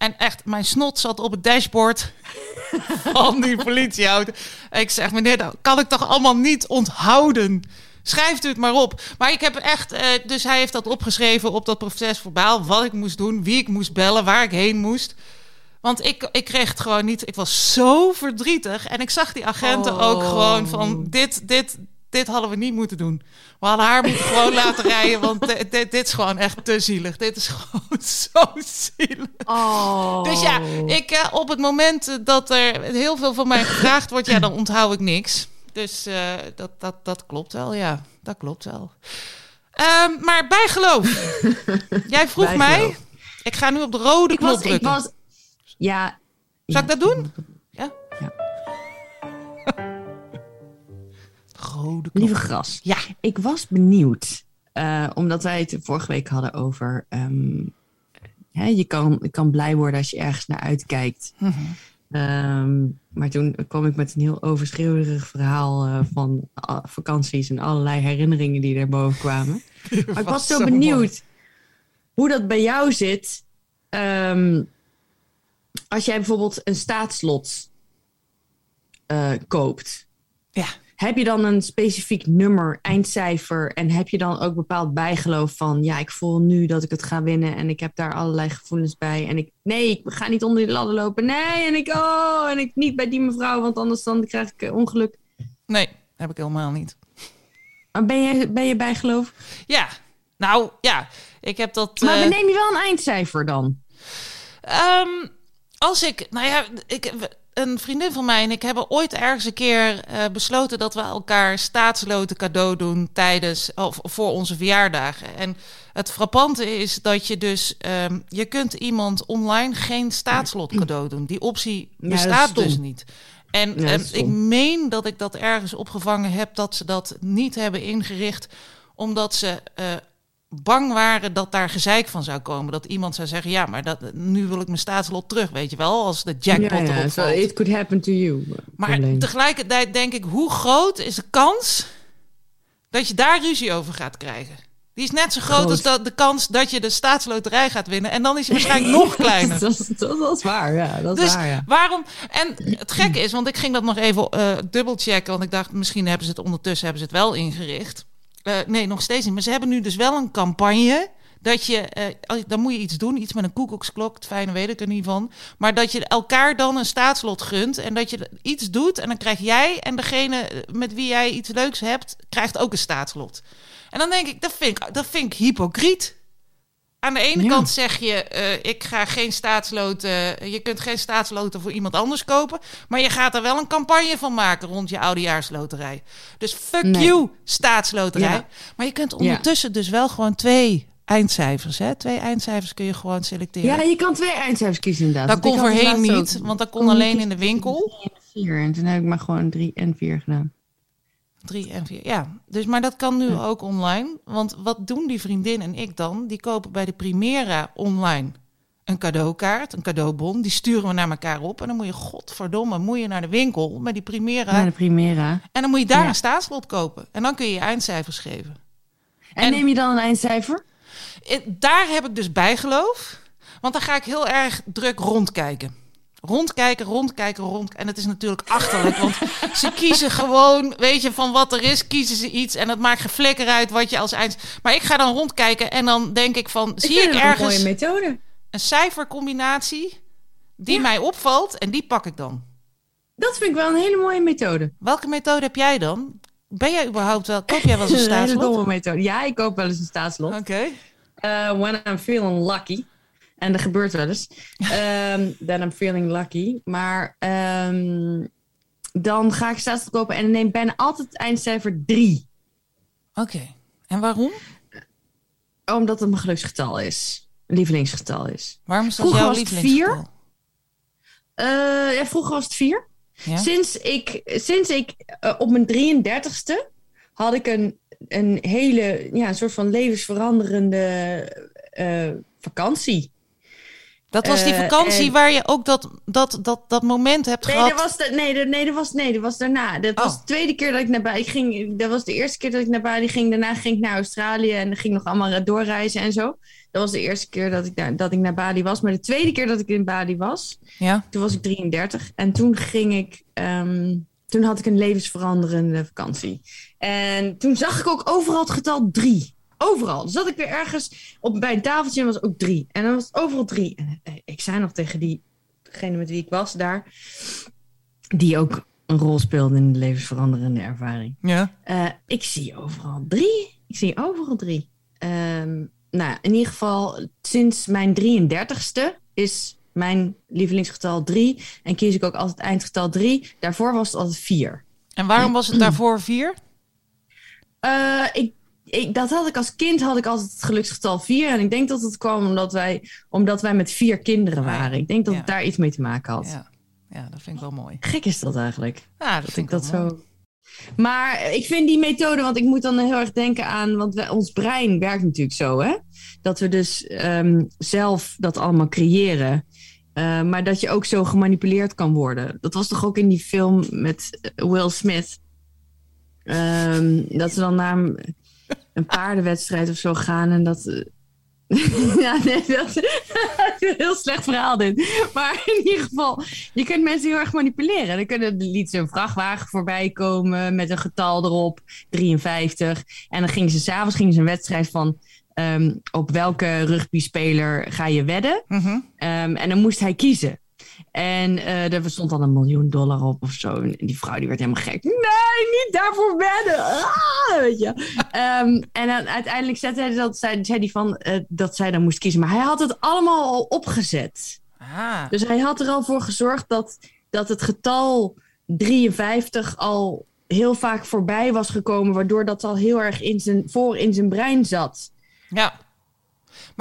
En echt, mijn snot zat op het dashboard van die politieauto. Ik zeg, meneer, dat kan ik toch allemaal niet onthouden? Schrijft u het maar op. Maar ik heb echt, eh, dus hij heeft dat opgeschreven op dat procesverbaal. Wat ik moest doen, wie ik moest bellen, waar ik heen moest. Want ik, ik kreeg het gewoon niet. Ik was zo verdrietig. En ik zag die agenten Oh. ook gewoon van: dit, dit, dit hadden we niet moeten doen. We hadden haar moeten gewoon laten rijden, want dit, dit, dit is gewoon echt te zielig. Dit is gewoon zo zielig. Oh. Dus ja, ik, eh, op het moment dat er heel veel van mij gevraagd wordt, ja, dan onthoud ik niks. Dus eh, dat, dat, dat klopt wel, ja. Dat klopt wel. Ehm, maar bijgeloof. Jij vroeg mij. Ik ga nu op de rode ik knop was, ik drukken. was, ja. Zal ik dat doen? Rode. Lieve gras. Ja. Ik was benieuwd, eh, omdat wij het vorige week hadden over. ehm, hè, je, kan, je kan blij worden als je ergens naar uitkijkt. Mhm. Ehm, maar toen kwam ik met een heel overschreeuwerig verhaal eh, van ah, vakanties en allerlei herinneringen die daarboven kwamen. Maar ik was zo, benieuwd mooi. hoe dat bij jou zit. ehm, als jij bijvoorbeeld een staatslot eh, koopt. Ja. Heb je dan een specifiek nummer, eindcijfer? En heb je dan ook bepaald bijgeloof van... ja, ik voel nu dat ik het ga winnen... en ik heb daar allerlei gevoelens bij. En ik, nee, ik ga niet onder die ladder lopen. Nee, en ik, oh, en ik niet bij die mevrouw... want anders dan krijg ik eh, ongeluk. Nee, heb ik helemaal niet. Maar ben je, ben je bijgeloof? Ja, nou ja, ik heb dat. Maar eh, neem je wel een eindcijfer dan? Ehm, als ik, nou ja, ik, een vriendin van mij en ik hebben ooit ergens een keer eh, besloten dat we elkaar staatsloten cadeau doen tijdens of voor onze verjaardagen. En het frappante is dat je dus, ehm, je kunt iemand online geen staatslot cadeau doen. Die optie bestaat dus niet. En Ja, ehm, ik meen dat ik dat ergens opgevangen heb dat ze dat niet hebben ingericht, omdat ze eh, bang waren dat daar gezeik van zou komen. Dat iemand zou zeggen, ja, maar dat, nu wil ik mijn staatslot terug, weet je wel, als de jackpot ja, ja, so it could happen to you. Maar Probleem. tegelijkertijd denk ik, hoe groot is de kans dat je daar ruzie over gaat krijgen? Die is net zo groot, Groot. als dat, de kans dat je de staatsloterij gaat winnen. En dan is hij waarschijnlijk nog kleiner. dat, is, dat, dat is waar, ja. Dat is Dus waar, ja. waarom? En het gekke is, want ik ging dat nog even eh dubbelchecken. Want ik dacht, misschien hebben ze het ondertussen hebben ze het wel ingericht. Eh, nee, nog steeds niet. Maar ze hebben nu dus wel een campagne. Dat je, eh, dan moet je iets doen, iets met een koekoeksklok. Het fijne weet ik er niet van. Maar dat je elkaar dan een staatslot gunt. En dat je iets doet. En dan krijg jij en degene met wie jij iets leuks hebt, krijgt ook een staatslot. En dan denk ik, dat ik, dat vind ik hypocriet. Aan de ene Ja. kant zeg je, eh, ik ga geen staatsloten, je kunt geen staatsloten voor iemand anders kopen, maar je gaat er wel een campagne van maken rond je oudejaarsloterij. Dus fuck Nee. you, staatsloterij. Ja. Maar je kunt ondertussen dus wel gewoon twee eindcijfers, hè? Twee eindcijfers kun je gewoon selecteren. Ja, je kan twee eindcijfers kiezen inderdaad. dat kon voorheen niet, want dat kon alleen in de winkel. vier. En toen heb ik maar gewoon drie en vier gedaan. Drie en vier, ja. Dus, maar dat kan nu ook online. Want wat doen die vriendin en ik dan? Die kopen bij de Primera online een cadeaukaart, een cadeaubon. Die sturen we naar elkaar op. En dan moet je, godverdomme, moet je naar de winkel met die Primera. Naar de Primera. En dan moet je daar Ja. een staatslot kopen. En dan kun je je eindcijfers geven. En, En- neem je dan een eindcijfer? Eh, Daar heb ik dus bijgeloof. Want dan ga ik heel erg druk rondkijken. Rondkijken, rondkijken, rond. En het is natuurlijk achterlijk. Want ze kiezen gewoon, weet je, van wat er is, kiezen ze iets. En het maakt geen flikker uit wat je als eind. Maar ik ga dan rondkijken en dan denk ik van, zie ik een ergens mooie methode. een cijfercombinatie die Ja. mij opvalt en die pak ik dan. Dat vind ik wel een hele mooie methode. Welke methode heb jij dan? Ben jij überhaupt wel, koop jij wel eens een een hele staatslot? domme methode. Ja, ik koop wel eens een staatslot. Oké. Uh, when I'm feeling lucky. En dat gebeurt wel eens. Um, then I'm feeling lucky. Maar um, dan ga ik staatslot kopen en neem bijna altijd het eindcijfer 3. Oké. En waarom? Omdat het mijn geluksgetal is. Lievelingsgetal is. Waarom is dat Vroeger jouw was het lievelingsgetal? Uh, ja, vroeger was het 4. Ja? Sinds ik, sinds ik uh, op mijn 33ste had ik een, een hele, ja, een soort van levensveranderende uh, vakantie. Dat was die Uh, vakantie waar je ook dat, dat, dat, dat moment hebt Nee, gehad. dat was, de, nee, dat, nee, dat was, nee, dat was daarna. Dat Oh. was de tweede keer dat ik naar Bali ging. Dat was de eerste keer dat ik naar Bali ging. Daarna ging ik naar Australië en ging nog allemaal doorreizen en zo. Dat was de eerste keer dat ik, daar, dat ik naar Bali was. Maar de tweede keer dat ik in Bali was, Ja. toen was ik 33. En toen ging ik. ehm, toen had ik een levensveranderende vakantie. En toen zag ik ook overal het getal 3. Overal. Dus zat ik weer ergens op, bij een tafeltje en was ook 3. En dan was het overal 3. En eh, ik zei nog tegen die, degene met wie ik was daar. Die ook een rol speelde in de levensveranderende ervaring. Ja. Eh, ik zie overal drie. Ik zie overal drie. Ehm, nou, in ieder geval, sinds mijn 33ste is mijn lievelingsgetal drie. En kies ik ook altijd eindgetal drie. Daarvoor was het altijd vier. En waarom was het daarvoor vier? Eh, ik, ik, dat had ik als kind had ik altijd het geluksgetal vier. En ik denk dat het kwam omdat wij, omdat wij met vier kinderen waren. Ik denk dat Ja. het daar iets mee te maken had. Ja. ja, dat vind ik wel mooi. Gek is dat eigenlijk. Ja, dat Dat vind ik dat mooi. zo. Maar ik vind die methode, want ik moet dan heel erg denken aan, want ons brein werkt natuurlijk zo, hè? Dat we dus ehm, zelf dat allemaal creëren. Eh, maar dat je ook zo gemanipuleerd kan worden. Dat was toch ook in die film met eh, Will Smith. Ehm, dat ze dan naar een paardenwedstrijd of zo gaan en dat. eh, ja, nee, dat is een heel slecht verhaal dit. Maar in ieder geval, je kunt mensen heel erg manipuleren. Dan kunnen liet ze een vrachtwagen voorbij komen met een getal erop, 53. En dan gingen ze s'avonds gingen ze een wedstrijd van ehm, op welke rugbyspeler ga je wedden. Mhm. Ehm, en dan moest hij kiezen. En eh er stond dan een miljoen dollar op of zo. En die vrouw die werd helemaal gek. Nee, niet daarvoor wedden. Ah, weet je. Ehm, en dan uiteindelijk zette hij dat, zei, zei hij van, eh, dat zij dan moest kiezen. Maar hij had het allemaal al opgezet. Ah, Dus hij had er al voor gezorgd dat, dat het getal 53 al heel vaak voorbij was gekomen. Waardoor dat al heel erg in zijn, voor in zijn brein zat. ja.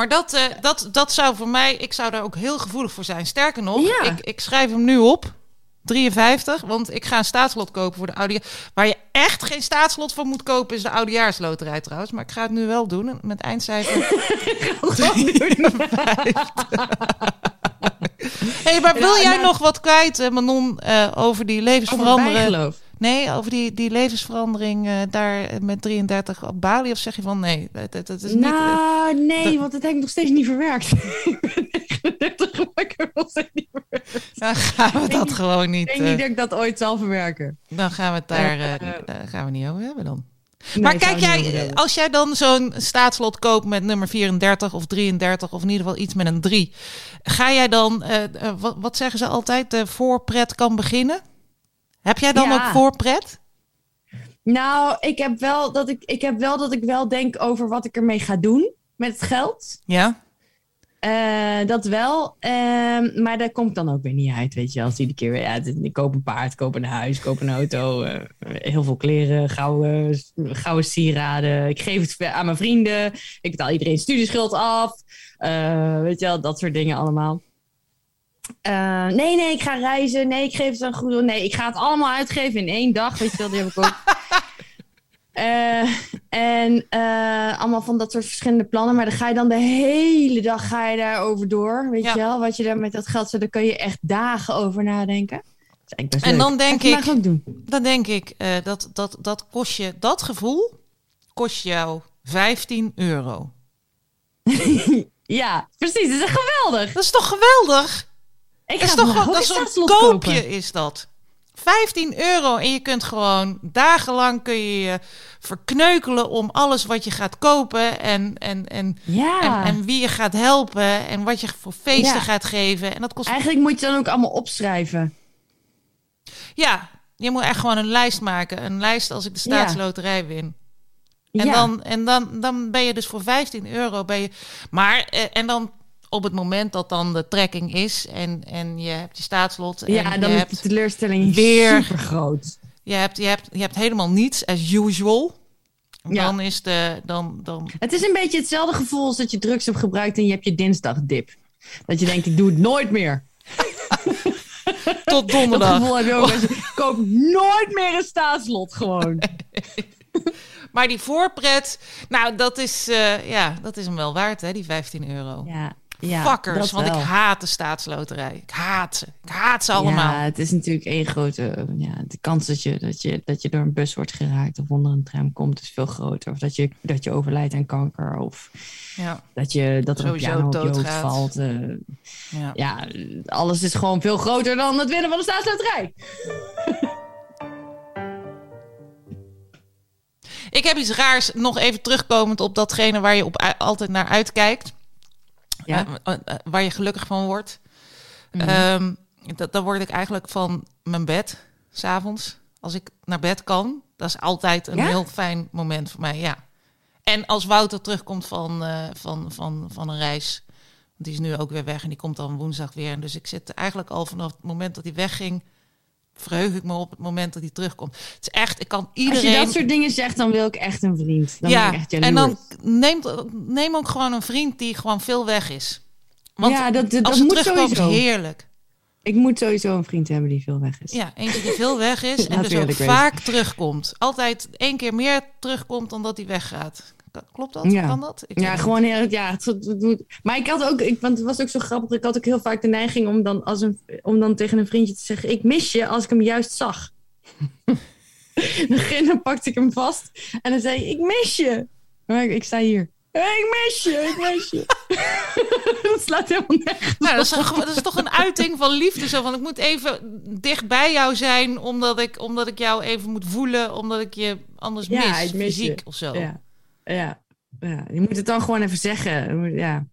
Maar dat, eh, dat, dat zou voor mij, ik zou daar ook heel gevoelig voor zijn. Sterker nog, Ja. ik, ik schrijf hem nu op. 53, want ik ga een staatslot kopen voor de oude. Waar je echt geen staatslot voor moet kopen, is de oudejaarsloterij trouwens. Maar ik ga het nu wel doen met eindcijfer. hey, maar wil jij nou- nog wat kwijt, eh, Manon, eh, over die bijgeloof. Nee, over die, die levensverandering eh, daar met 33 op Bali? Of zeg je van nee, het is niet... eh, Nou, nee, dat- want dat heb ik nog steeds niet verwerkt. ik ben 39, maar ik heb nog steeds niet verwerkt. dan gaan we dat gewoon Ik niet... denk eh, niet dat ik dat ooit zal verwerken. dan gaan we het daar, Eh, eh, eh, gaan we niet over hebben dan. Nee, maar ik kijk jij, als jij dan zo'n staatslot koopt met nummer 34 of 33 of in ieder geval iets met een 3, ga jij dan, eh, eh, wat, wat zeggen ze altijd, de voorpret kan beginnen? Heb jij dan Ja. ook voorpret? Nou, ik heb, wel dat ik, ik heb wel dat ik wel denk over wat ik ermee ga doen met het geld. Ja? Eh, dat wel. Ehm, maar daar komt dan ook weer niet uit, weet je. Als iedere keer weer, ja, ik koop een paard, koop een huis, koop een auto. eh, heel veel kleren, gouden, gouden sieraden. Ik geef het aan mijn vrienden. Ik betaal iedereen studieschuld af. Eh, weet je wel, dat soort dingen allemaal. Eh, nee, nee, ik ga reizen. Nee, ik geef het aan goed. Nee, ik ga het allemaal uitgeven in één dag. Weet je wel, die heb ik ook. Eh, en eh, allemaal van dat soort verschillende plannen. Maar dan ga je dan de hele dag ga je daarover door. Weet Ja. je wel? Wat je daar met dat geld zet, daar kun je echt dagen over nadenken. Dat is eigenlijk best En leuk. dan denk ik- ook doen. Dan denk ik, dat, dat, dat kost je, dat gevoel kost jou 15 euro. Ja, precies. Dat is geweldig. Dat is toch geweldig? Ik is toch gewoon, dat een is een koopje kopen. is dat. 15 euro en je kunt gewoon dagenlang kun je je verkneukelen om alles wat je gaat kopen en, en, en, Ja. en, en wie je gaat helpen en wat je voor feesten Ja. gaat geven. En dat kost, Eigenlijk moet je dan ook allemaal opschrijven. ja, je moet echt gewoon een lijst maken. Een lijst als ik de staatsloterij win. En, ja. dan, en dan, dan ben je dus voor 15 euro. Ben je, maar, eh, en dan op het moment dat dan de trekking is en, en je hebt je staatslot. En ja, dan je is hebt, de teleurstelling weer- super groot. je, hebt, je, hebt, je hebt helemaal niets as usual. Ja. Dan is de. Dan, dan, Het is een beetje hetzelfde gevoel als dat je drugs hebt gebruikt en je hebt je dinsdagdip. Dat je denkt, ik doe het nooit meer. tot Dat donderdag. gevoel heb je ook als je koopt nooit meer een staatslot gewoon. Maar die voorpret, nou, dat is, eh, ja, dat is hem wel waard, hè, die 15 euro. Ja, ja Fuckers, want ik haat de staatsloterij. Ik haat ze. Ik haat ze allemaal. Ja, het is natuurlijk één grote... Ja, de kans dat je, dat, je, dat je door een bus wordt geraakt of onder een tram komt is veel groter. Of dat je, dat je overlijdt aan kanker. Of Ja, dat, je, dat er een Sowieso piano op je valt. eh, ja. ja, alles is gewoon veel groter dan het winnen van de staatsloterij. Ik heb iets raars, nog even terugkomend op datgene waar je op, altijd naar uitkijkt. Ja. Eh, eh, waar je gelukkig van wordt. Mhm. Ehm, dat, dan word ik eigenlijk van mijn bed. s'avonds. Als ik naar bed kan. Dat is altijd een Ja? heel fijn moment voor mij, ja. En als Wouter terugkomt van, eh, van, van, van een reis. Die is nu ook weer weg en die komt dan woensdag weer. En dus ik zit eigenlijk al vanaf het moment dat hij wegging... verheug ik me op het moment dat hij terugkomt. Het is echt, ik kan Als iedereen... je dat soort dingen zegt, dan wil ik echt een vriend. Dan ja, ben ik echt jaloers. en dan neem, neem ook gewoon een vriend die gewoon veel weg is. Want Ja, dat- dat als ze moet sowieso. is heerlijk. Ik moet sowieso een vriend hebben die veel weg is. Ja, eentje die veel weg is en dus ook vaak terugkomt. Altijd één keer meer terugkomt dan dat hij weggaat. Klopt dat? Ja. Kan dat? Ik Ja, gewoon heel, ja. Het, het- het moet- maar ik had ook, ik, want het was ook zo grappig. Ik had ook heel vaak de neiging om dan, als een, om dan tegen een vriendje te zeggen: Ik mis je als ik hem juist zag. dan, dan pakte ik hem vast en dan zei ik: Ik mis je. Maar ik, ik sta hier. "Hey, Ik mis je, ik mis je. dat slaat helemaal nergens. Nou, dat is, een, dat is toch een uiting van liefde. Zo van, ik moet even dicht bij jou zijn, omdat ik, omdat ik jou even moet voelen, omdat ik je anders mis, Ja, ik mis je. fysiek of zo. Ja, ja, ja. Je moet het dan gewoon even zeggen. Ja.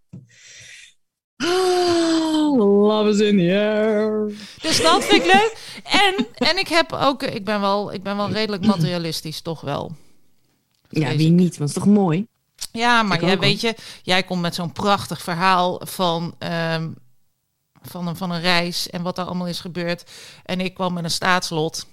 Ah, love is in the air. Dus dat vind ik leuk. En, en ik heb ook, ik ben wel, ik ben wel redelijk materialistisch, toch wel. Ja, wie niet? Want het is toch mooi? Ja, maar jij weet je, jij komt met zo'n prachtig verhaal van, ehm, van, een, van een reis en wat daar allemaal is gebeurd. En ik kwam met een staatslot.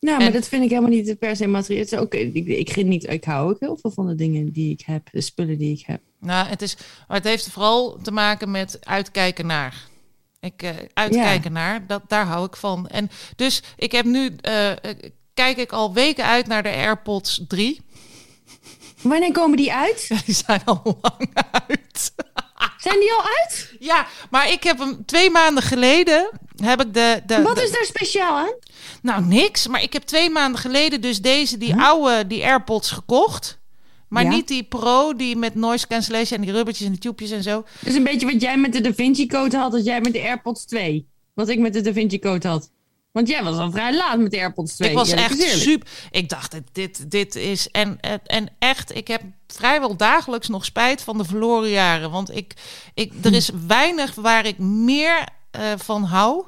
Nou, maar En- dat vind ik helemaal niet per se materieel. Het is ook, ik, ik, geniet, ik hou ook heel veel van de dingen die ik heb, de spullen die ik heb. Nou, het, is, maar het heeft vooral te maken met uitkijken naar. Ik, eh, uitkijken naar, dat, daar hou ik van. En dus ik heb nu, eh, eh, kijk ik al weken uit naar de AirPods 3. Wanneer komen die uit? Die zijn al lang uit. Zijn die al uit? Ja, maar ik heb hem twee maanden geleden, heb ik de... de Wat de- is daar speciaal aan? Nou, niks. Maar ik heb twee maanden geleden dus deze, die oude, die AirPods gekocht. Maar Ja. niet die Pro, die met noise cancellation en die rubbertjes en die tubejes en zo. Dat is een beetje wat jij met de Da Vinci Code had, als jij met de AirPods 2. Wat ik met de Da Vinci Code had. Want jij was al vrij laat met de AirPods 2. ik was echt super. Ik dacht, dit- dit, is. En- en echt, ik heb vrijwel dagelijks nog spijt van de verloren jaren. Want ik, ik, er is weinig waar ik meer eh, van hou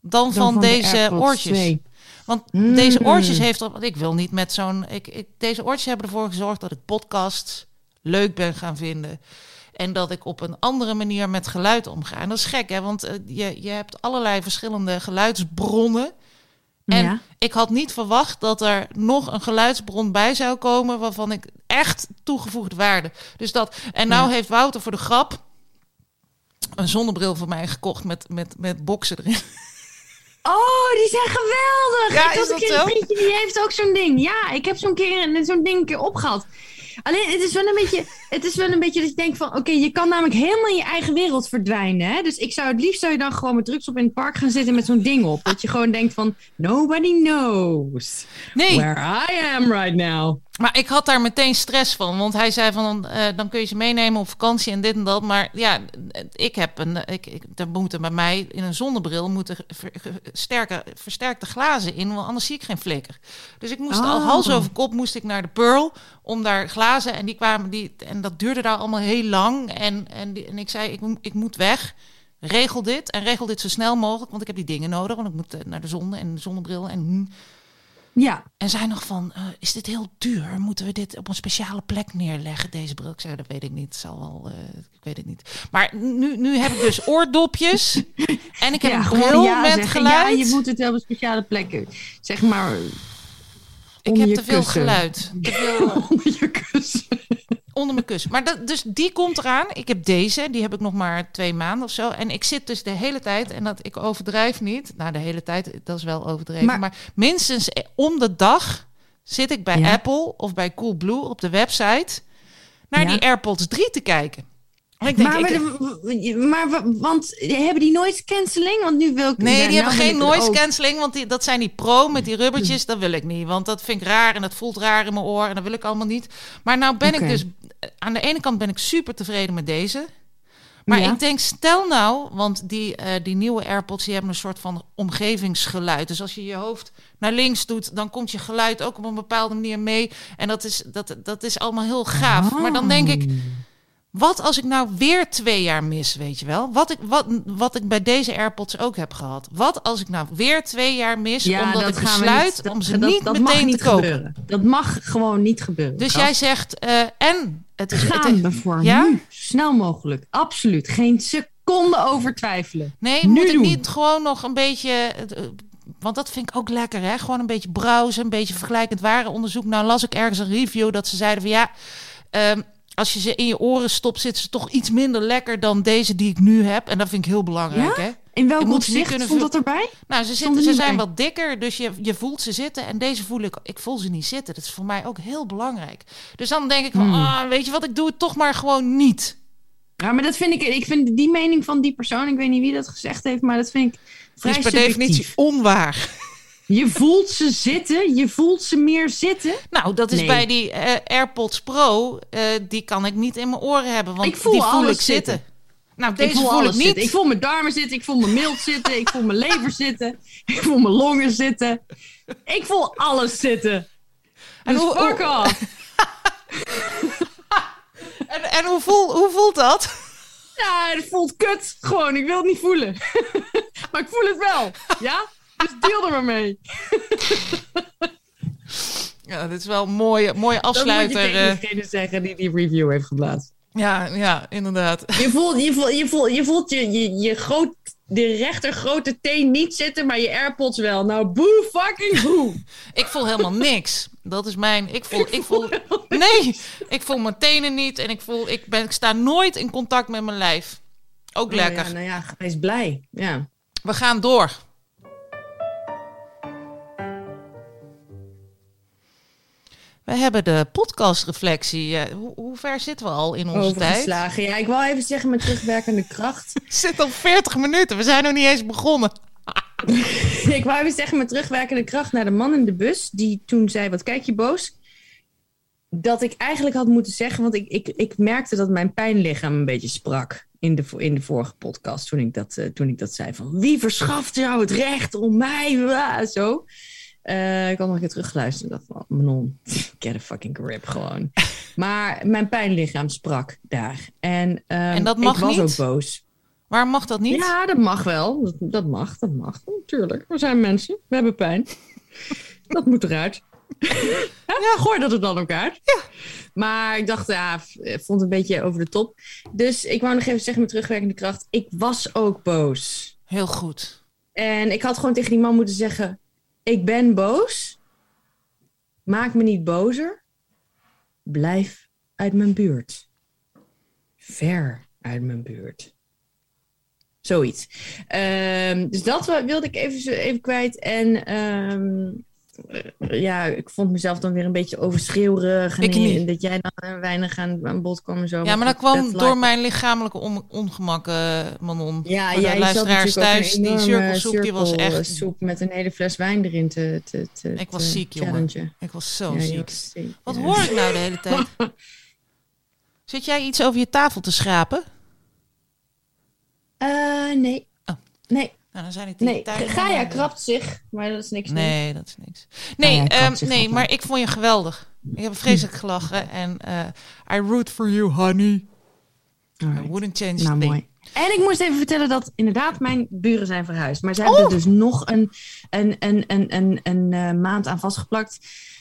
dan, Dan van, van de deze oortjes. 2. Want Mm. deze oortjes heeft er. Want ik wil niet met zo'n. Ik, ik, deze oortjes hebben ervoor gezorgd dat ik podcasts leuk ben gaan vinden. En dat ik op een andere manier met geluid omga. En dat is gek, hè? Want eh, je, je hebt allerlei verschillende geluidsbronnen. En Ja. ik had niet verwacht dat er nog een geluidsbron bij zou komen waarvan ik echt toegevoegde waarde. Dus dat. En nou Ja. heeft Wouter voor de grap een zonnebril voor mij gekocht met, met, met boksen erin. Oh, die zijn geweldig. Ja, ik is had een dat keer zo? een vriendje die heeft ook zo'n ding. Ja, ik heb zo'n keer zo'n ding een keer opgehad. Alleen, het is wel een beetje, het is wel een beetje dat je denkt van, oké, je kan namelijk helemaal in je eigen wereld verdwijnen. Hè? Dus ik zou het liefst zou je dan gewoon met drugs op in het park gaan zitten met zo'n ding op. Dat je gewoon denkt van, nobody knows Nee, where I am right now. Maar ik had daar meteen stress van. Want hij zei van, eh, dan kun je ze meenemen op vakantie en dit en dat. Maar ja, ik heb een, ik, ik, er moeten bij mij in een zonnebril moeten ver- sterke, versterkte glazen in, want anders zie ik geen flikker. Dus ik moest al Oh. hals over kop moest ik naar de Pearl om daar glazen en die kwamen die en dat duurde daar allemaal heel lang en en, die, en ik zei ik, moet- ik moet weg. Regel dit en regel dit zo snel mogelijk, want ik heb die dingen nodig, want ik moet eh, naar de zon en de zonnebril en hm. Ja, En zij nog van, eh, is dit heel duur? Moeten we dit op een speciale plek neerleggen, deze bril? Ik zei, dat weet ik niet. Zal wel, eh, ik weet het niet. Maar nu, nu heb ik dus oordopjes. en ik heb ja, een bril ja met zeggen. geluid. Ja, je moet het op een speciale plek, zeg maar, ik heb te veel kussen. geluid. Te veel onder je kussen. Onder mijn kussen. Maar dat, dus die komt eraan. Ik heb deze, die heb ik nog maar twee maanden of zo. En ik zit dus de hele tijd, en dat ik overdrijf niet. Nou, de hele tijd, dat is wel overdreven. Maar, Maar- minstens om de dag zit ik bij Ja. Apple of bij Coolblue op de website naar Ja. die AirPods 3 te kijken. Ik denk, Maar, ik- maar want hebben die noise cancelling? Want nu wil ik. nee, die nou hebben geen noise cancelling, want die, dat zijn die pro met die rubbertjes. Dat wil ik niet, want dat vind ik raar en dat voelt raar in mijn oor en dat wil ik allemaal niet. Maar nou ben ik dus, aan de ene kant ben ik super tevreden met deze. Maar Ja. ik denk, stel nou, want die, eh, die nieuwe AirPods die hebben een soort van omgevingsgeluid. Dus als je je hoofd naar links doet, dan komt je geluid ook op een bepaalde manier mee. En dat is, dat, dat is allemaal heel gaaf. Maar dan denk ik, Wat als ik nou weer twee jaar mis, weet je wel? Wat ik, wat, wat ik bij deze AirPods ook heb gehad. Wat als ik nou weer twee jaar mis, omdat ik besluit om ze niet dat meteen mag te kopen? Gebeuren. Dat mag gewoon niet gebeuren. Dus jij zegt, eh, en het is... Gaan het, we voor Ja? nu, snel mogelijk. Absoluut, geen seconde over twijfelen. Nee, Nu moet ik doen. niet gewoon nog een beetje... eh, Want dat vind ik ook lekker, hè? Gewoon een beetje browsen, een beetje vergelijkend warenonderzoek. Nou las ik ergens een review dat ze zeiden van ja... ehm, als je ze in je oren stopt, zitten ze toch iets minder lekker dan deze die ik nu heb. En dat vind ik heel belangrijk, Ja? hè? In welk opzicht vul- dat erbij? Nou, ze, zitten, ze zijn bij. wat dikker, dus je, je voelt ze zitten. En deze voel ik, ik voel ze niet zitten. Dat is voor mij ook heel belangrijk. Dus dan denk ik van, Hmm. ah, weet je wat, ik doe het toch maar gewoon niet. Ja, maar dat vind ik, ik vind die mening van die persoon, ik weet niet wie dat gezegd heeft, maar dat vind ik vrij is per subjectief. definitie onwaar. Je voelt ze zitten, je voelt ze meer zitten. Nou, dat is Nee. bij die eh, AirPods Pro, eh, die kan ik niet in mijn oren hebben, want Ik voel die voel alles ik zitten. zitten. Nou, deze ik voel, ik niet. zitten. Ik voel mijn darmen zitten, ik voel mijn mild zitten, ik voel mijn lever zitten, ik voel mijn longen zitten. Ik voel alles zitten. En En hoe- fuck off. En, en hoe, voel, hoe voelt dat? Ja, het voelt kut. Gewoon, ik wil het niet voelen. maar ik voel het wel. Ja? Dus deel er maar mee. Ja, dit is wel een mooie, mooie afsluiter. Dat moet je eh. tegen degene zeggen die die review heeft geplaatst. ja, ja, inderdaad. Je voelt je, voelt, je, voelt, je, voelt je, je, je groot, de rechter grote teen niet zitten, maar je AirPods wel. Nou, boe fucking boe. Ik voel helemaal niks. Dat is mijn. Ik voel. Ik voel nee, ik voel mijn tenen niet en ik voel. Ik, ben, ik sta nooit in contact met mijn lijf. Ook lekker. Oh ja, nou ja, wees blij. Ja. We gaan door. We hebben de podcastreflectie. Eh, hoe, hoe ver zitten we al in onze tijd? Ja, ik wil even zeggen met terugwerkende kracht. Het zit al 40 minuten. We zijn nog niet eens begonnen. ik wou even zeggen met terugwerkende kracht naar de man in de bus. Die toen zei, wat kijk je boos? Dat ik eigenlijk had moeten zeggen, want ik, ik, ik merkte dat mijn pijnlichaam een beetje sprak. In de, in de vorige podcast, toen ik, dat, eh, toen ik dat zei. Van wie verschaft jou het recht om mij? Wa, Zo. Eh, ik had nog een keer teruggeluisterd en dacht van, Manon, get a fucking grip gewoon. maar mijn pijnlichaam sprak daar. En, ehm, En dat mag ik was niet? ook boos. Waar mag dat niet? Ja, dat mag wel. Dat, dat mag, dat mag. Natuurlijk. We zijn mensen. We hebben pijn. dat moet eruit. ja, gooi dat er dan ook uit. Ja. Maar ik dacht, ja, eh, vond het een beetje over de top. Dus ik wou nog even zeggen met terugwerkende kracht. Ik was ook boos. Heel goed. En ik had gewoon tegen die man moeten zeggen: Ik ben boos. Maak me niet bozer. Blijf uit mijn buurt. Ver uit mijn buurt. Zoiets. Ehm, dus dat wilde ik even, even kwijt. En ehm, eh, ja, ik vond mezelf dan weer een beetje overschreeuwerig. En Ik niet. dat jij dan eh, weinig aan, aan bod kwam en zo. Ja, maar dat kwam door mijn lichamelijke on- ongemak, eh, Manon. Ja, jij luisteraars thuis, die cirkelsoep, die was echt- eh, soep met een hele fles wijn erin te, te, te Ik was te ziek, jongen. Ik was zo Ja, ziek. was ziek, Wat ja. hoor ik nou de hele tijd? Zit jij iets over je tafel te schrapen? Eh, nee. Oh. Nee, Nou, dan zijn het die nee. Gaia krabt zich, maar dat is niks. Nee, dat is niks. Nee, ehm, nee maar ik vond je geweldig. Ik heb vreselijk gelachen. En eh I root for you, honey. I wouldn't change Nou, mooi. En ik moest even vertellen dat inderdaad mijn buren zijn verhuisd. Maar ze Oh! hebben er dus nog een, een, een, een, een, een eh, maand aan vastgeplakt.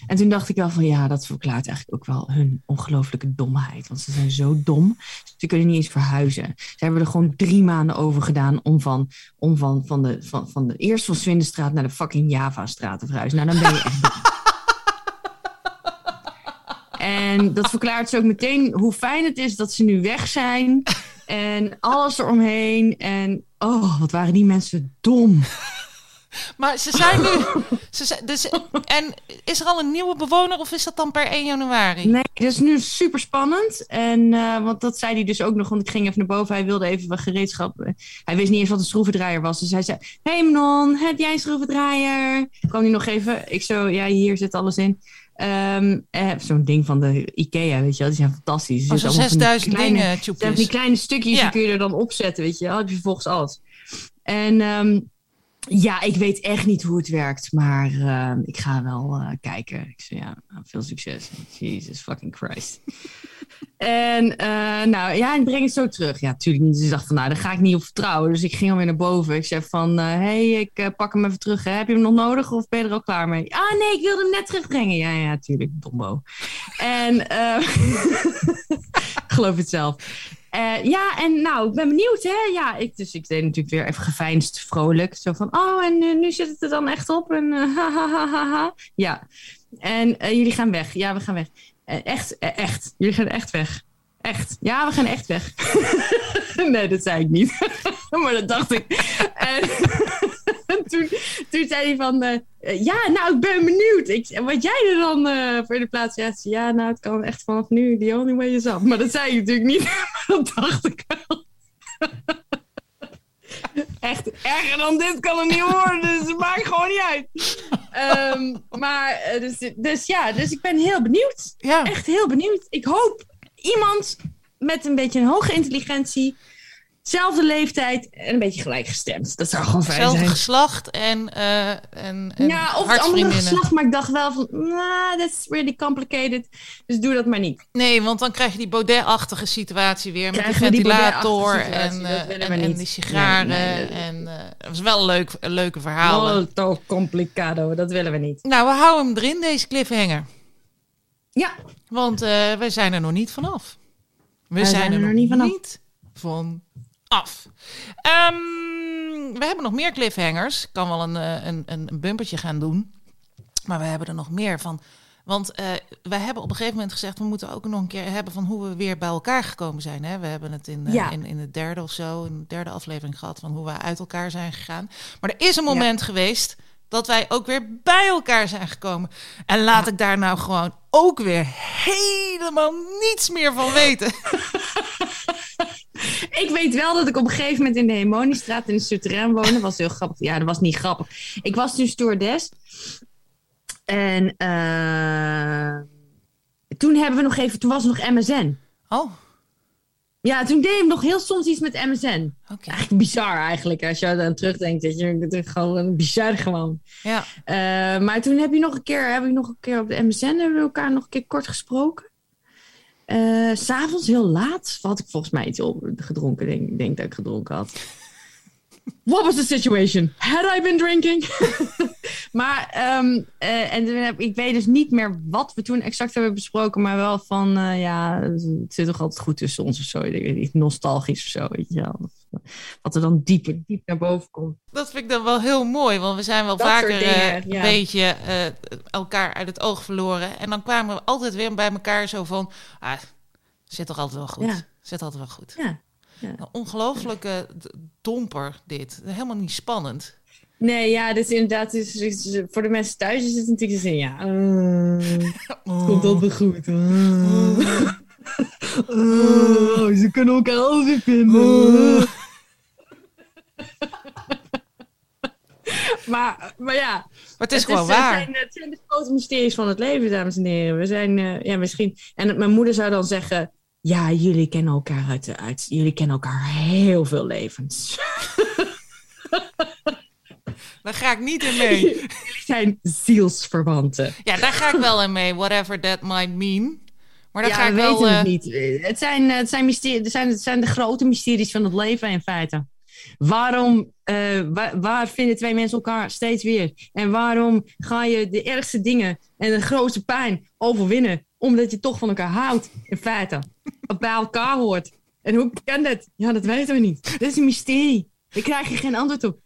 En toen dacht ik wel van ja, dat verklaart eigenlijk ook wel hun ongelooflijke domheid. Want ze zijn zo dom. Ze kunnen niet eens verhuizen. Ze hebben er gewoon drie maanden over gedaan om van, om van, van, de, van, van de eerst van Swindenstraat naar de fucking Java-straat te verhuizen. Nou, dan ben je echt dom. En dat verklaart ze ook meteen hoe fijn het is dat ze nu weg zijn. En alles eromheen. En oh, wat waren die mensen dom. Maar ze zijn nu... ze zijn, dus, en is er al een nieuwe bewoner of is dat dan per 1 januari? Nee, dat is nu super spannend. En, eh, want dat zei hij dus ook nog, want ik ging even naar boven. Hij wilde even wat gereedschap. Hij wist niet eens wat een schroevendraaier was. Dus hij zei, hey Manon, heb jij een schroevendraaier? Kwam hij nog even. Ik zo, ja, hier zit alles in. Ehm, eh, Zo'n ding van de Ikea, weet je wel. Die zijn fantastisch. Oh, Dus die 6000 kleine- dingen, tjoepjes. die kleine stukjes Ja. die kun je er dan opzetten, weet je wel. Heb je vervolgens alles. En, ehm, Ja, ik weet echt niet hoe het werkt, maar uh, ik ga wel uh, kijken. Ik zei ja, veel succes. Jesus fucking Christ. en uh, nou ja, ik breng het zo terug. Ja, natuurlijk niet. Dus ik dacht van, nou, daar ga ik niet op vertrouwen. Dus ik ging alweer naar boven. Ik zei van, hé, hey, ik pak hem even terug. Hè. Heb je hem nog nodig of ben je er al klaar mee? Ah nee, ik wilde hem net terugbrengen. Ja, ja, natuurlijk, dombo. en geloof het zelf. Uh, ja, en nou, ik ben benieuwd, hè? Ja, ik, dus ik deed natuurlijk weer even geveinsd vrolijk. Zo van, oh, en uh, nu zit het er dan echt op. En ha. Ja. En jullie gaan weg. Ja, we gaan weg. echt, echt. Jullie gaan echt weg. Echt. Ja, we gaan echt weg. nee, dat zei ik niet. maar dat dacht ik. en toen, toen zei hij van... ja, nou, ik ben benieuwd. Ik, wat jij er dan voor de plaats zegt. Ja, nou, het kan echt vanaf nu. The only way is up. Maar dat zei ik natuurlijk niet. dat dacht ik wel. Echt erger dan dit kan het niet worden, dus het maakt gewoon niet uit. Um, maar, dus, dus ja, dus ik ben heel benieuwd. Ja. Echt heel benieuwd. Ik hoop iemand met een beetje een hoge intelligentie zelfde leeftijd en een beetje gelijkgestemd. Dat zou gewoon fijn Zelfde zijn. geslacht en, uh, en, en Ja, of het andere geslacht, maar ik dacht wel van, nah, that's really complicated. Dus doe dat maar niet. Nee, want dan krijg je die Baudet-achtige situatie weer met die ventilator die en, uh, en, en, die sigaren. Nee, nee, en uh, dat was wel een leuk, een leuke verhaal. Molto complicado, dat willen we niet. Nou, we houden hem erin, deze cliffhanger. Ja. Want wij zijn er nog niet vanaf. We wij zijn, zijn er, nog niet vanaf. Niet van af. Um, we hebben nog meer cliffhangers. Ik kan wel een, een, een bumpertje gaan doen. Maar we hebben er nog meer van. Want uh, wij hebben op een gegeven moment gezegd... we moeten ook nog een keer hebben van hoe we weer bij elkaar gekomen zijn. Hè? We hebben het in, uh, ja. in, in de derde of zo, in de derde aflevering gehad... van hoe we uit elkaar zijn gegaan. Maar er is een moment ja. geweest dat wij ook weer bij elkaar zijn gekomen. En laat ik daar nou gewoon ook weer helemaal niets meer van weten. ik weet wel dat ik op een gegeven moment in de Hemoniestraat in de Souterrain woonde. Dat was heel grappig. Ja, dat was niet grappig. Ik was toen stewardess. En uh, toen hebben we nog even, toen was nog MSN. Oh. Ja, toen deed ik nog heel soms iets met MSN. Okay. Eigenlijk bizar eigenlijk, als je aan terugdenkt. Dat je het is gewoon bizar gewoon. Ja. Uh, maar toen heb je nog een keer, heb ik nog een keer op de MSN hebben we elkaar nog een keer kort gesproken. Uh, S'avonds heel laat had ik volgens mij iets op gedronken. Ik denk, denk dat ik gedronken had. What was the situation? Had I been drinking? maar, um, uh, en ik weet dus niet meer wat we toen exact hebben besproken, maar wel van, uh, ja, het zit toch altijd goed tussen ons of zo. Ik weet niet, nostalgisch of zo, weet je wel. Wat er dan dieper, diep naar boven komt. Dat vind ik dan wel heel mooi, want we zijn wel Dat vaker dingen, een ja. beetje elkaar uit het oog verloren. En dan kwamen we altijd weer bij elkaar zo van, ah, zit toch altijd wel goed. Ja. Zit altijd wel goed. Ja. Een ongelooflijke domper dit. Helemaal niet spannend. Nee, ja, dus inderdaad, is, is- voor de mensen thuis is het natuurlijk zo, ja, uh, het komt altijd goed. Uh. Uh, ze kunnen elkaar altijd vinden. maar, maar ja, Maar het is het, gewoon het waar. Zijn, het zijn de grote mysteries van het leven, dames en heren. We zijn, eh, ja, misschien. En mijn moeder zou dan zeggen: Ja, jullie kennen elkaar uit, de- uit. Jullie kennen elkaar heel veel levens. Daar ga ik niet in mee. jullie zijn zielsverwanten. Ja, daar ga ik wel in mee. Whatever that might mean. Maar daar ja, ga ik we wel... weten eh, het niet. Het zijn, eh, het, zijn mysterie, het, zijn, het zijn de grote mysteries van het leven in feite. Waarom, eh, wa- waar vinden twee mensen elkaar steeds weer? En waarom ga je de ergste dingen en de grootste pijn overwinnen? Omdat je toch van elkaar houdt, in feite. Bij elkaar hoort. En hoe kan dat? Ja, dat weten we niet. Dat is een mysterie. Daar krijg je geen antwoord op.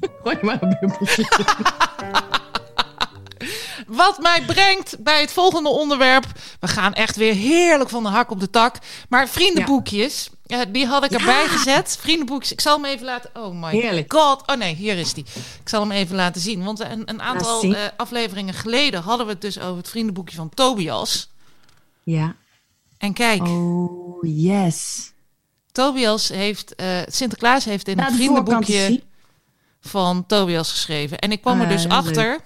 Gooi maar een bubbeltje. Wat mij brengt bij het volgende onderwerp. We gaan echt weer heerlijk van de hak op de tak. Maar vriendenboekjes, eh, die had ik erbij Ja. gezet. Vriendenboekjes, ik zal hem even laten... Oh my Heerlijk. god. Oh nee, hier is die. Ik zal hem even laten zien. Want een, een aantal eh, afleveringen geleden hadden we het dus over het vriendenboekje van Tobias. Ja. En kijk, Oh, yes. Tobias heeft... eh, Sinterklaas heeft in Nou, het vriendenboekje. Van Tobias geschreven. En ik kwam er Ah, dus achter...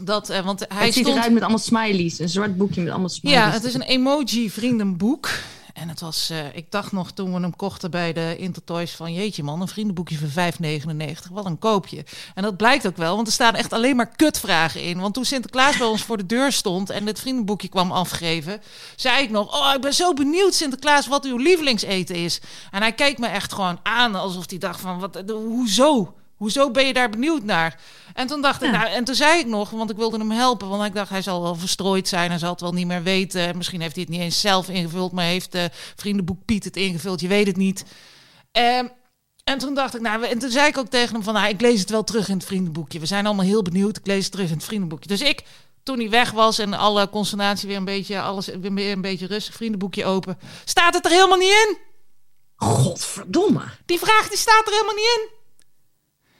Dat, eh, want hij het ziet stond eruit met allemaal smileys. Een zwart boekje met allemaal smileys. Ja, het is een emoji vriendenboek. En het was, eh, ik dacht nog toen we hem kochten bij de Intertoys van jeetje man, een vriendenboekje voor 5,99. Wat een koopje. En dat blijkt ook wel, want er staan echt alleen maar kutvragen in. Want toen Sinterklaas bij ons voor de deur stond en het vriendenboekje kwam afgeven, zei ik nog, oh ik ben zo benieuwd Sinterklaas wat uw lievelingseten is. En hij keek me echt gewoon aan alsof hij dacht van, wat, hoezo? Hoezo ben je daar benieuwd naar? En toen dacht ik, nou, en toen zei ik nog, want ik wilde hem helpen, want ik dacht hij zal wel verstrooid zijn, hij zal het wel niet meer weten. Misschien heeft hij het niet eens zelf ingevuld, maar heeft de vriendenboek Piet het ingevuld. Je weet het niet. Ehm, en toen dacht ik, nou, en toen zei ik ook tegen hem van, nou, ik lees het wel terug in het vriendenboekje. We zijn allemaal heel benieuwd. Ik lees het terug in het vriendenboekje. Dus ik, toen hij weg was en alle consternatie weer een beetje, alles weer een beetje rustig, vriendenboekje open, staat het er helemaal niet in. Godverdomme. Die vraag die staat er helemaal niet in.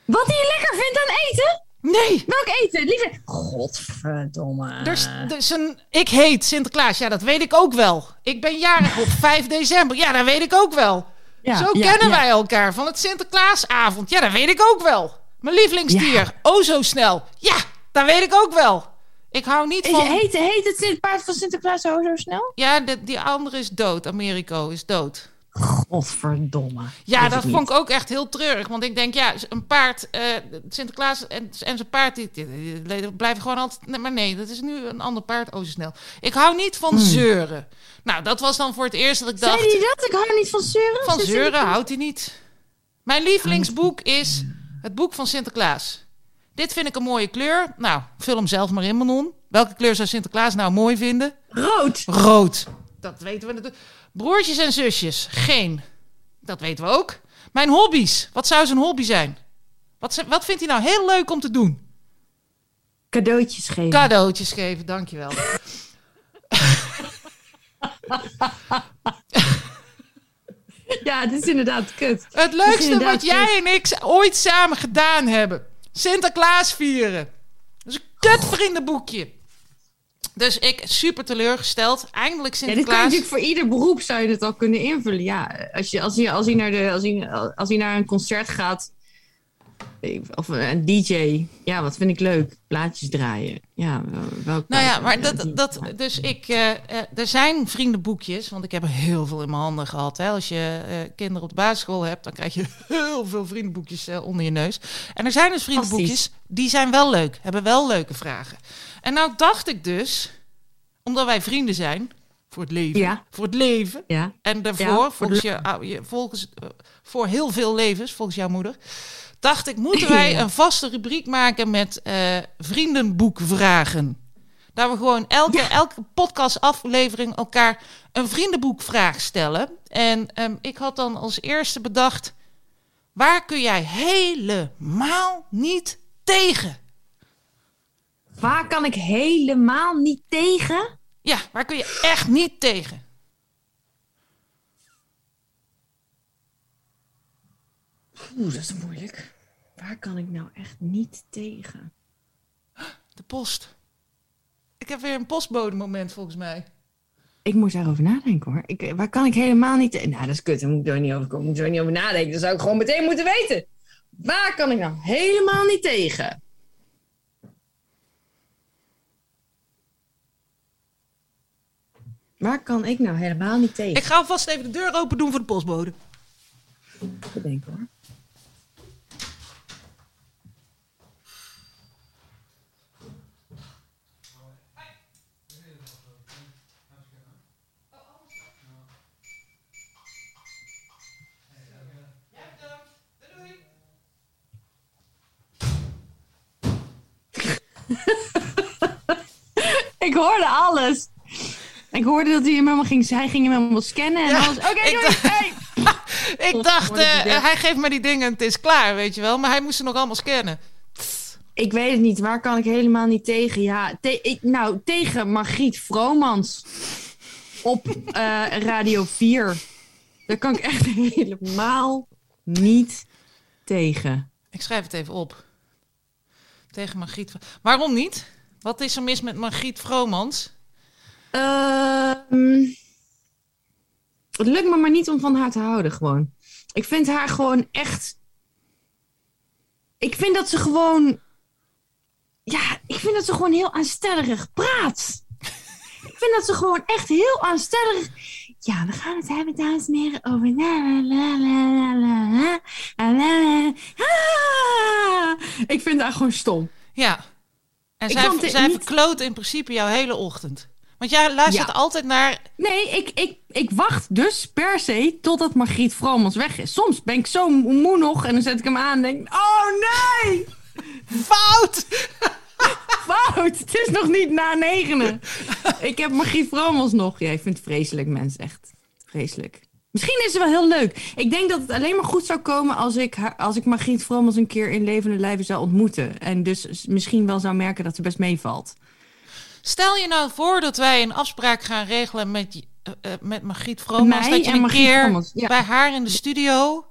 Wat hij lekker vindt aan eten? Nee. Welk eten? Lieve. Godverdomme. Dus, dus een, ik heet Sinterklaas. Ja, dat weet ik ook wel. Ik ben jarig op 5 december. Ja, dat weet ik ook wel. Ja, Zo kennen wij elkaar van het Sinterklaasavond. Ja, dat weet ik ook wel. Mijn lievelingsdier. Oh, zo snel. Ja, dat weet ik ook wel. Ik hou niet van... Heet, heet het paard van Sinterklaas oh, zo snel? Ja, de, die andere is dood. Americo is dood. Godverdomme. Ja, dat vond ik ook echt heel treurig. Want ik denk, ja, een paard, uh, Sinterklaas en, en zijn paard, die, die, blijven gewoon altijd... maar nee, dat is nu een ander paard. Oh, zo snel. Ik hou niet van hmm. zeuren. Nou, dat was dan voor het eerst dat ik dacht... Zei hij dat? Ik hou niet van zeuren? Van zeuren houdt hij niet. Mijn lievelingsboek is het boek van Sinterklaas. Dit vind ik een mooie kleur. Nou, vul hem zelf maar in, Manon. Welke kleur zou Sinterklaas nou mooi vinden? Rood. Rood. Dat weten we natuurlijk. Broertjes en zusjes, geen. Dat weten we ook. Mijn hobby's. Wat zou zijn hobby zijn? Wat, wat vindt hij nou heel leuk om te doen? Cadeautjes geven. Cadeautjes geven, dankjewel. ja, het is inderdaad kut. Het leukste wat jij en ik ooit samen gedaan hebben. Sinterklaas vieren. Dat is een kut vriendenboekje. Dus ik super teleurgesteld. Eindelijk Sinterklaas. Ja, dit kan natuurlijk voor ieder beroep zou je het al kunnen invullen. Ja, als, je, als, je, als, hij, naar de, als, hij, als hij naar een concert gaat of een DJ. Ja, wat vind ik leuk? Plaatjes draaien. Ja, welk Nou ja, maar dat, dat, dus ik, uh, er zijn vriendenboekjes, want ik heb er heel veel in mijn handen gehad. Hè. Als je uh, kinderen op de basisschool hebt, dan krijg je heel veel vriendenboekjes uh, onder je neus. En er zijn dus vriendenboekjes, die zijn wel leuk, hebben wel leuke vragen. En nou dacht ik dus, omdat wij vrienden zijn, voor het leven, ja. voor het leven, ja. en daarvoor, ja, volgens, je, volgens, voor heel veel levens, volgens jouw moeder dacht ik, moeten wij een vaste rubriek maken met uh, vriendenboekvragen. Daar we gewoon elke, elke podcastaflevering elkaar een vriendenboekvraag stellen. En ehm, ik had dan als eerste bedacht, waar kun jij helemaal niet tegen? Waar kan ik helemaal niet tegen? Ja, waar kun je echt niet tegen? Oeh, dat is moeilijk. Waar kan ik nou echt niet tegen? De post. Ik heb weer een postbode moment volgens mij. Ik moet daarover nadenken hoor. Ik, waar kan ik helemaal niet... tegen? Nou, dat is kut. Daar moet ik er niet over, moet er niet over nadenken. Dat zou ik gewoon meteen moeten weten. Waar kan ik nou helemaal niet tegen? Waar kan ik nou helemaal niet tegen? Ik ga alvast even de deur open doen voor de postbode. Bedenken hoor. ik hoorde alles. Ik hoorde dat hij hem helemaal ging, hij ging hem helemaal scannen en alles. Oké, okay, dacht, hey. ik dacht, uh, hij geeft me die dingen en het is klaar, weet je wel. Maar hij moest ze nog allemaal scannen. Ik weet het niet. Waar kan ik helemaal niet tegen? Ja, te ik, nou, tegen Margriet Vromans op uh, Radio 4. Daar kan ik echt helemaal niet tegen. Ik schrijf het even op. Tegen Margriet. Waarom niet? Wat is er mis met Margriet Vromans? Ehm, het lukt me maar niet om van haar te houden, gewoon. Ik vind haar gewoon echt. Ik vind dat ze gewoon. Ja, ik vind dat ze gewoon heel aanstellig praat. ik vind dat ze gewoon echt heel aanstellerig. Ja, we gaan het hebben, dames en heren, over. La, la, la, la, la, ah! Ik vind haar gewoon stom. Ja. En zij verkloot in principe jouw hele ochtend. Want jij luistert Ja. altijd naar... Nee, ik, ik, ik wacht dus per se totdat Margriet Vromans weg is. Soms ben ik zo moe nog en dan zet ik hem aan en denk... Oh nee! Fout! Fout! Het is nog niet na negenen. Ik heb Margriet Vromans nog. Ja, ik vind het vreselijk, mensen. Echt vreselijk. Misschien is ze wel heel leuk. Ik denk dat het alleen maar goed zou komen als ik, haar, als ik Margriet Vromans een keer in levende lijven zou ontmoeten. En dus misschien wel zou merken dat ze best meevalt. Stel je nou voor dat wij een afspraak gaan regelen met, eh, met Margriet Vromans. Dat je en een Margriet keer ja. bij haar in de studio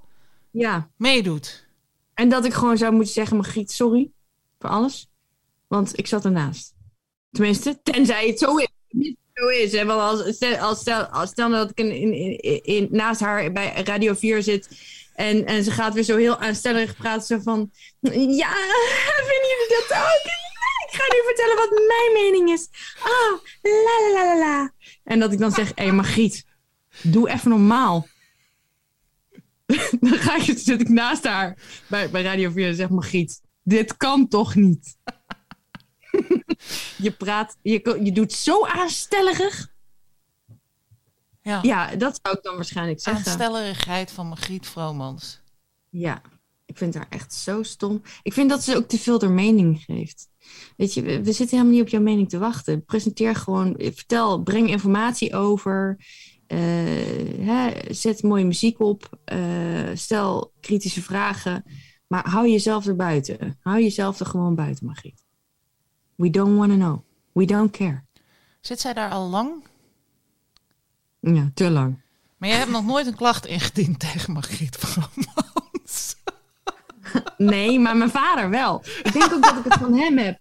Ja. meedoet. En dat ik gewoon zou moeten zeggen, Margriet, sorry voor alles. Want ik zat ernaast. Tenminste, tenzij het zo is. Zo is. Hè? Want als, stel, als, stel, als, stel dat ik in, in, in, in- naast haar bij Radio 4 zit. En, en ze gaat weer zo heel aanstellerig praten. Zo van, ja, vinden jullie dat ook? Ik ga nu vertellen wat mijn mening is. Oh, la la la la. En dat ik dan zeg, hé hey, Margriet, doe even normaal. dan ga ik, zit ik naast haar bij, bij Radio 4 en zeg Margriet, dit kan toch niet? je praat, je, je doet zo aanstellerig. Ja. Ja, dat zou ik dan waarschijnlijk zeggen. Aanstellerigheid van Margriet Vromans. Ja, ik vind haar echt zo stom. Ik vind dat ze ook te veel haar mening geeft. Weet je, we, we zitten helemaal niet op jouw mening te wachten. Presenteer gewoon, vertel, breng informatie over. eh, hè, zet mooie muziek op. eh, stel kritische vragen. Maar hou jezelf er buiten. Hou jezelf er gewoon buiten, Margriet. We don't want to know. We don't care. Zit zij daar al lang? Ja, te lang. Maar jij hebt nog nooit een klacht ingediend tegen Margriet. Nee, maar mijn vader wel. Ik denk ook dat ik het van hem heb.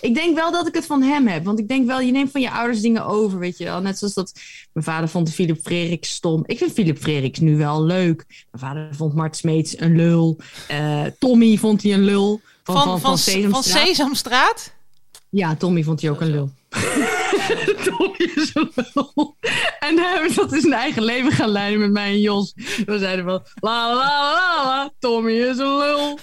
Ik denk wel dat ik het van hem heb. Want ik denk wel, je neemt van je ouders dingen over, weet je wel. Net zoals dat mijn vader vond Philip Freriks stom. Ik vind Philip Freriks nu wel leuk. Mijn vader vond Mart Smeets een lul. Eh, Tommy vond hij een lul. Van, van, van, van, van Sesamstraat. Sesamstraat? Ja, Tommy vond hij ook een lul. Tommy is een lul. En hij dat in zijn eigen leven gaan leiden met mij en Jos. We zeiden van, la la la la Tommy is een lul.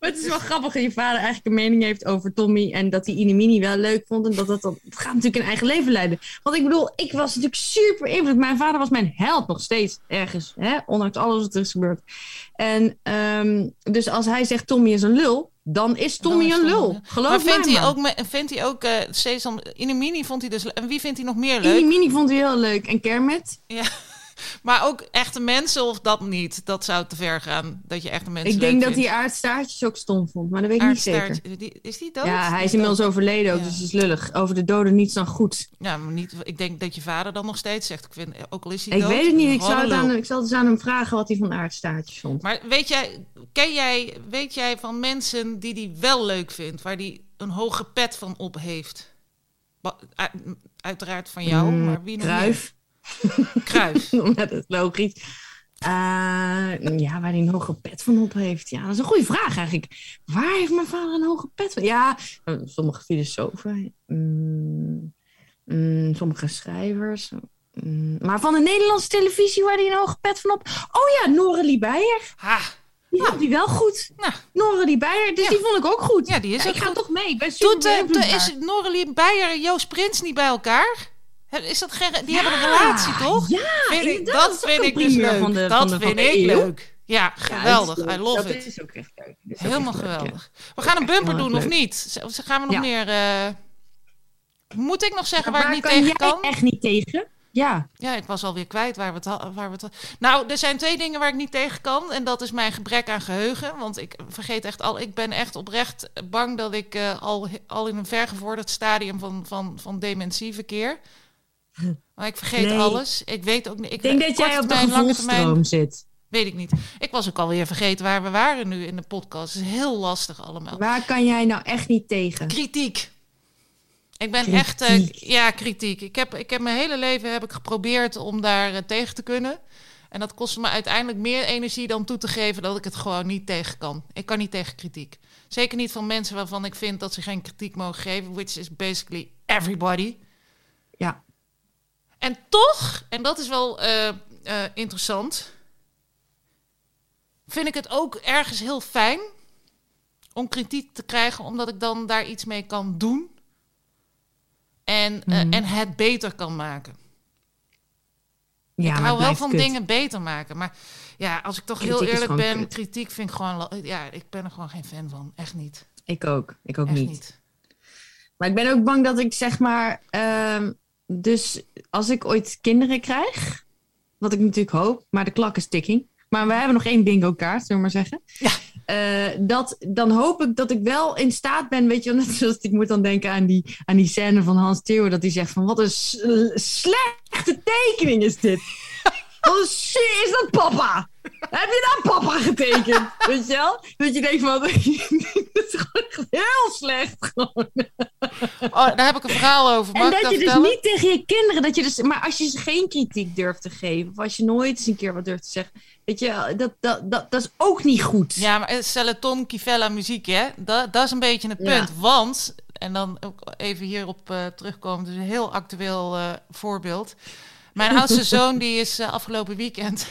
Maar het is wel grappig dat je vader eigenlijk een mening heeft over Tommy. En dat hij Inimini wel leuk vond. En dat dat dan. Het gaat natuurlijk een eigen leven leiden. Want ik bedoel, ik was natuurlijk super invloed. Mijn vader was mijn held nog steeds ergens. Hè? Ondanks alles wat er is gebeurd. En ehm, dus als hij zegt Tommy is een lul. Dan is Tommy Dan is een Tommy lul. een- Geloof maar vindt mij hij maar. ook, vindt hij ook eh Sesam... Inimini vond hij dus... En wie vindt hij nog meer leuk? Inimini vond hij heel leuk. En Kermit. Ja. Maar ook echte mensen of dat niet? Dat zou te ver gaan, dat je echte mensen Ik denk dat vindt. hij aardstaartjes ook stom vond. Maar dat weet ik niet zeker. Die- Is die dood? Ja, hij Die is inmiddels dood. overleden ook. Ja. Dus het is lullig. Over de doden niets dan goed. Ja, maar niet, ik denk dat je vader dan nog steeds zegt. Ik vind, ook al is hij Ik dood. weet het niet. Ik zou, het aan, ik zal het eens aan hem vragen wat hij van aardstaartjes vond. Maar weet jij, ken jij, weet jij van mensen die die wel leuk vindt, waar die een hoge pet van op heeft? Uiteraard van jou, Mm, maar wie nog Kruif. Kruif. dat is logisch. Eh, ja, waar hij een hoge pet van op heeft. Ja, dat is een goede vraag eigenlijk. Waar heeft mijn vader een hoge pet van? Ja, sommige filosofen. mm, mm, sommige schrijvers. mm, maar van de Nederlandse televisie waar hij een hoge pet van op. Oh ja, Noralie Beijer. Ha, Die vond hij wel goed. nou, Beijer, dus Ja. die vond ik ook goed. ja, die is Ja, ook ik ga goed. toch mee. Ik ben super Doet, eh, is Noralie Beijer en Joost Prins niet bij elkaar? Is dat geen, die hebben een relatie, toch? Ja, Vind ik, dat vind ik dus leuk. van de- dat van de- vind ik eeuw. leuk. Ja, geweldig. Ja, I love dat it. is ook echt leuk. Is Helemaal echt leuk, ja. geweldig. We gaan een bumper doen, of niet? Gaan we nog meer... eh, Moet ik nog zeggen waar, ik niet kan tegen kan? echt niet tegen? Ja. Ja, ik was alweer kwijt waar we het waar we het Nou, er zijn twee dingen waar ik niet tegen kan. En dat is mijn gebrek aan geheugen. Want ik vergeet echt al... Ik ben echt oprecht bang dat ik eh, al, al in een vergevorderd stadium van, van, van dementie verkeer. Maar ik vergeet Nee. alles. Ik weet ook niet... Ik denk dat jij op de gevoelstroom zit. Weet ik niet. Ik was ook alweer vergeten waar we waren nu in de podcast. Het is heel lastig allemaal. Waar kan jij nou echt niet tegen? Kritiek. Ik ben Kritiek. echt... eh, ja, kritiek. Ik heb, ik heb mijn hele leven heb ik geprobeerd om daar eh, tegen te kunnen. En dat kostte me uiteindelijk meer energie dan toe te geven dat ik het gewoon niet tegen kan. Ik kan niet tegen kritiek. Zeker niet van mensen waarvan ik vind dat ze geen kritiek mogen geven, which is basically everybody. Ja. En toch, en dat is wel eh, eh, interessant, vind ik het ook ergens heel fijn om kritiek te krijgen, omdat ik dan daar iets mee kan doen en, eh, Mhm. en het beter kan maken. ja ik maar hou wel van kut. dingen beter maken. Maar ja, als ik toch heel Kritiek eerlijk ben, kut. kritiek vind ik gewoon... Ja, ik ben er gewoon geen fan van. Echt niet. Ik ook. Ik ook niet. niet. Maar ik ben ook bang dat ik zeg maar. Dus als ik ooit kinderen krijg. Wat ik natuurlijk hoop, maar de klok is ticking. Maar we hebben nog één bingo kaart, zullen we maar zeggen. Ja. Eh, dat, dan hoop ik dat ik wel in staat ben, weet je, net zoals ik moet dan denken aan die, aan die scène van Hans Theo, dat hij zegt van wat een slechte tekening is dit. Wat een shit is dat papa? Heb je nou papa getekend? Weet je wel? Dat je denkt van, dit is gewoon echt heel slecht gewoon. Oh, daar heb ik een verhaal over. Mag En dat dat je dus niet tegen je kinderen, dat je dus, maar als je ze geen kritiek durft te geven, of als je nooit eens een keer wat durft te zeggen, weet je, dat, dat, dat, dat is ook niet goed. Ja, maar Celeton Kivella muziek, hè? Dat, dat is een beetje het Ja. punt. Want, en dan ook even hierop eh terugkomen, dus een heel actueel eh, voorbeeld. Mijn oudste zoon, die is eh, afgelopen weekend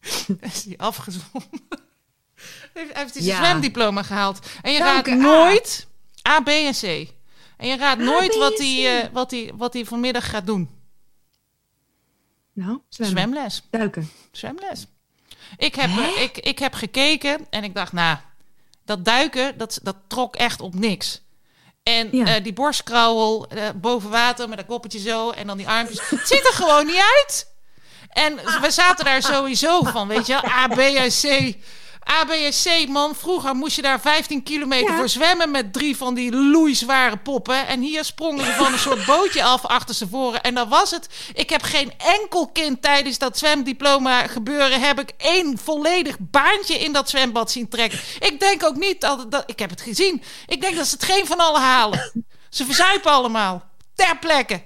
is die afgezwommen. Hij heeft hij zijn Ja. zwemdiploma gehaald. En je raadt A? nooit A, B en C. En je raadt A, nooit B wat hij, eh, wat, hij, wat hij vanmiddag gaat doen. Nou, zwemmen. Zwemles. Duiken. Zwemles. Ik heb, Hè? eh, ik, ik heb gekeken en ik dacht, nou, dat duiken, dat, dat trok echt op niks. En Ja. eh, die borstkrauwel boven water met dat koppetje zo en dan die armpjes. Het ziet er gewoon niet uit. En we zaten daar sowieso van, weet je wel, A, B en C. A, B en C, man. Vroeger moest je daar 15 kilometer Ja. voor zwemmen met drie van die loeizware poppen. En hier sprongen ze van een soort bootje af achter ze voren. En dat was het. Ik heb geen enkel kind tijdens dat zwemdiploma gebeuren... heb ik één volledig baantje in dat zwembad zien trekken. Ik denk ook niet dat... dat ik heb het gezien. Ik denk dat ze het geen van allen halen. Ze verzuipen allemaal. Ter plekke.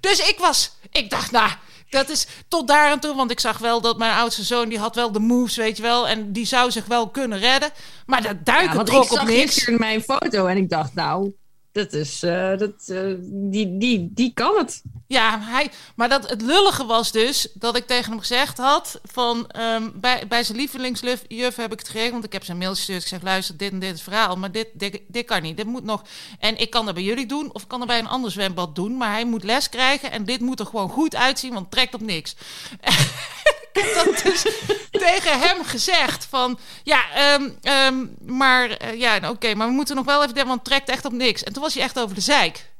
Dus ik was... Ik dacht, nou... Dat is tot daar en toe, want ik zag wel dat mijn oudste zoon... die had wel de moves, weet je wel. En die zou zich wel kunnen redden. Maar dat duiken Ja, trok ik op zag niks. gisteren mijn foto en ik dacht, nou, dat is, eh, dat, eh, die, die, die kan het. Ja, hij, maar dat, het lullige was dus dat ik tegen hem gezegd had... van ehm, bij, bij zijn lievelingsjuf heb ik het geregeld... want ik heb zijn mail gestuurd. Ik zeg, luister, dit en dit het verhaal... maar dit, dit, dit kan niet, dit moet nog... en ik kan dat bij jullie doen of ik kan dat bij een ander zwembad doen... maar hij moet les krijgen en dit moet er gewoon goed uitzien... want het trekt op niks. ik heb dat dus tegen hem gezegd van... ja, ehm, em, maar eh, ja, nou, oké, maar we moeten nog wel even... want het trekt echt op niks. En toen was hij echt over de zeik.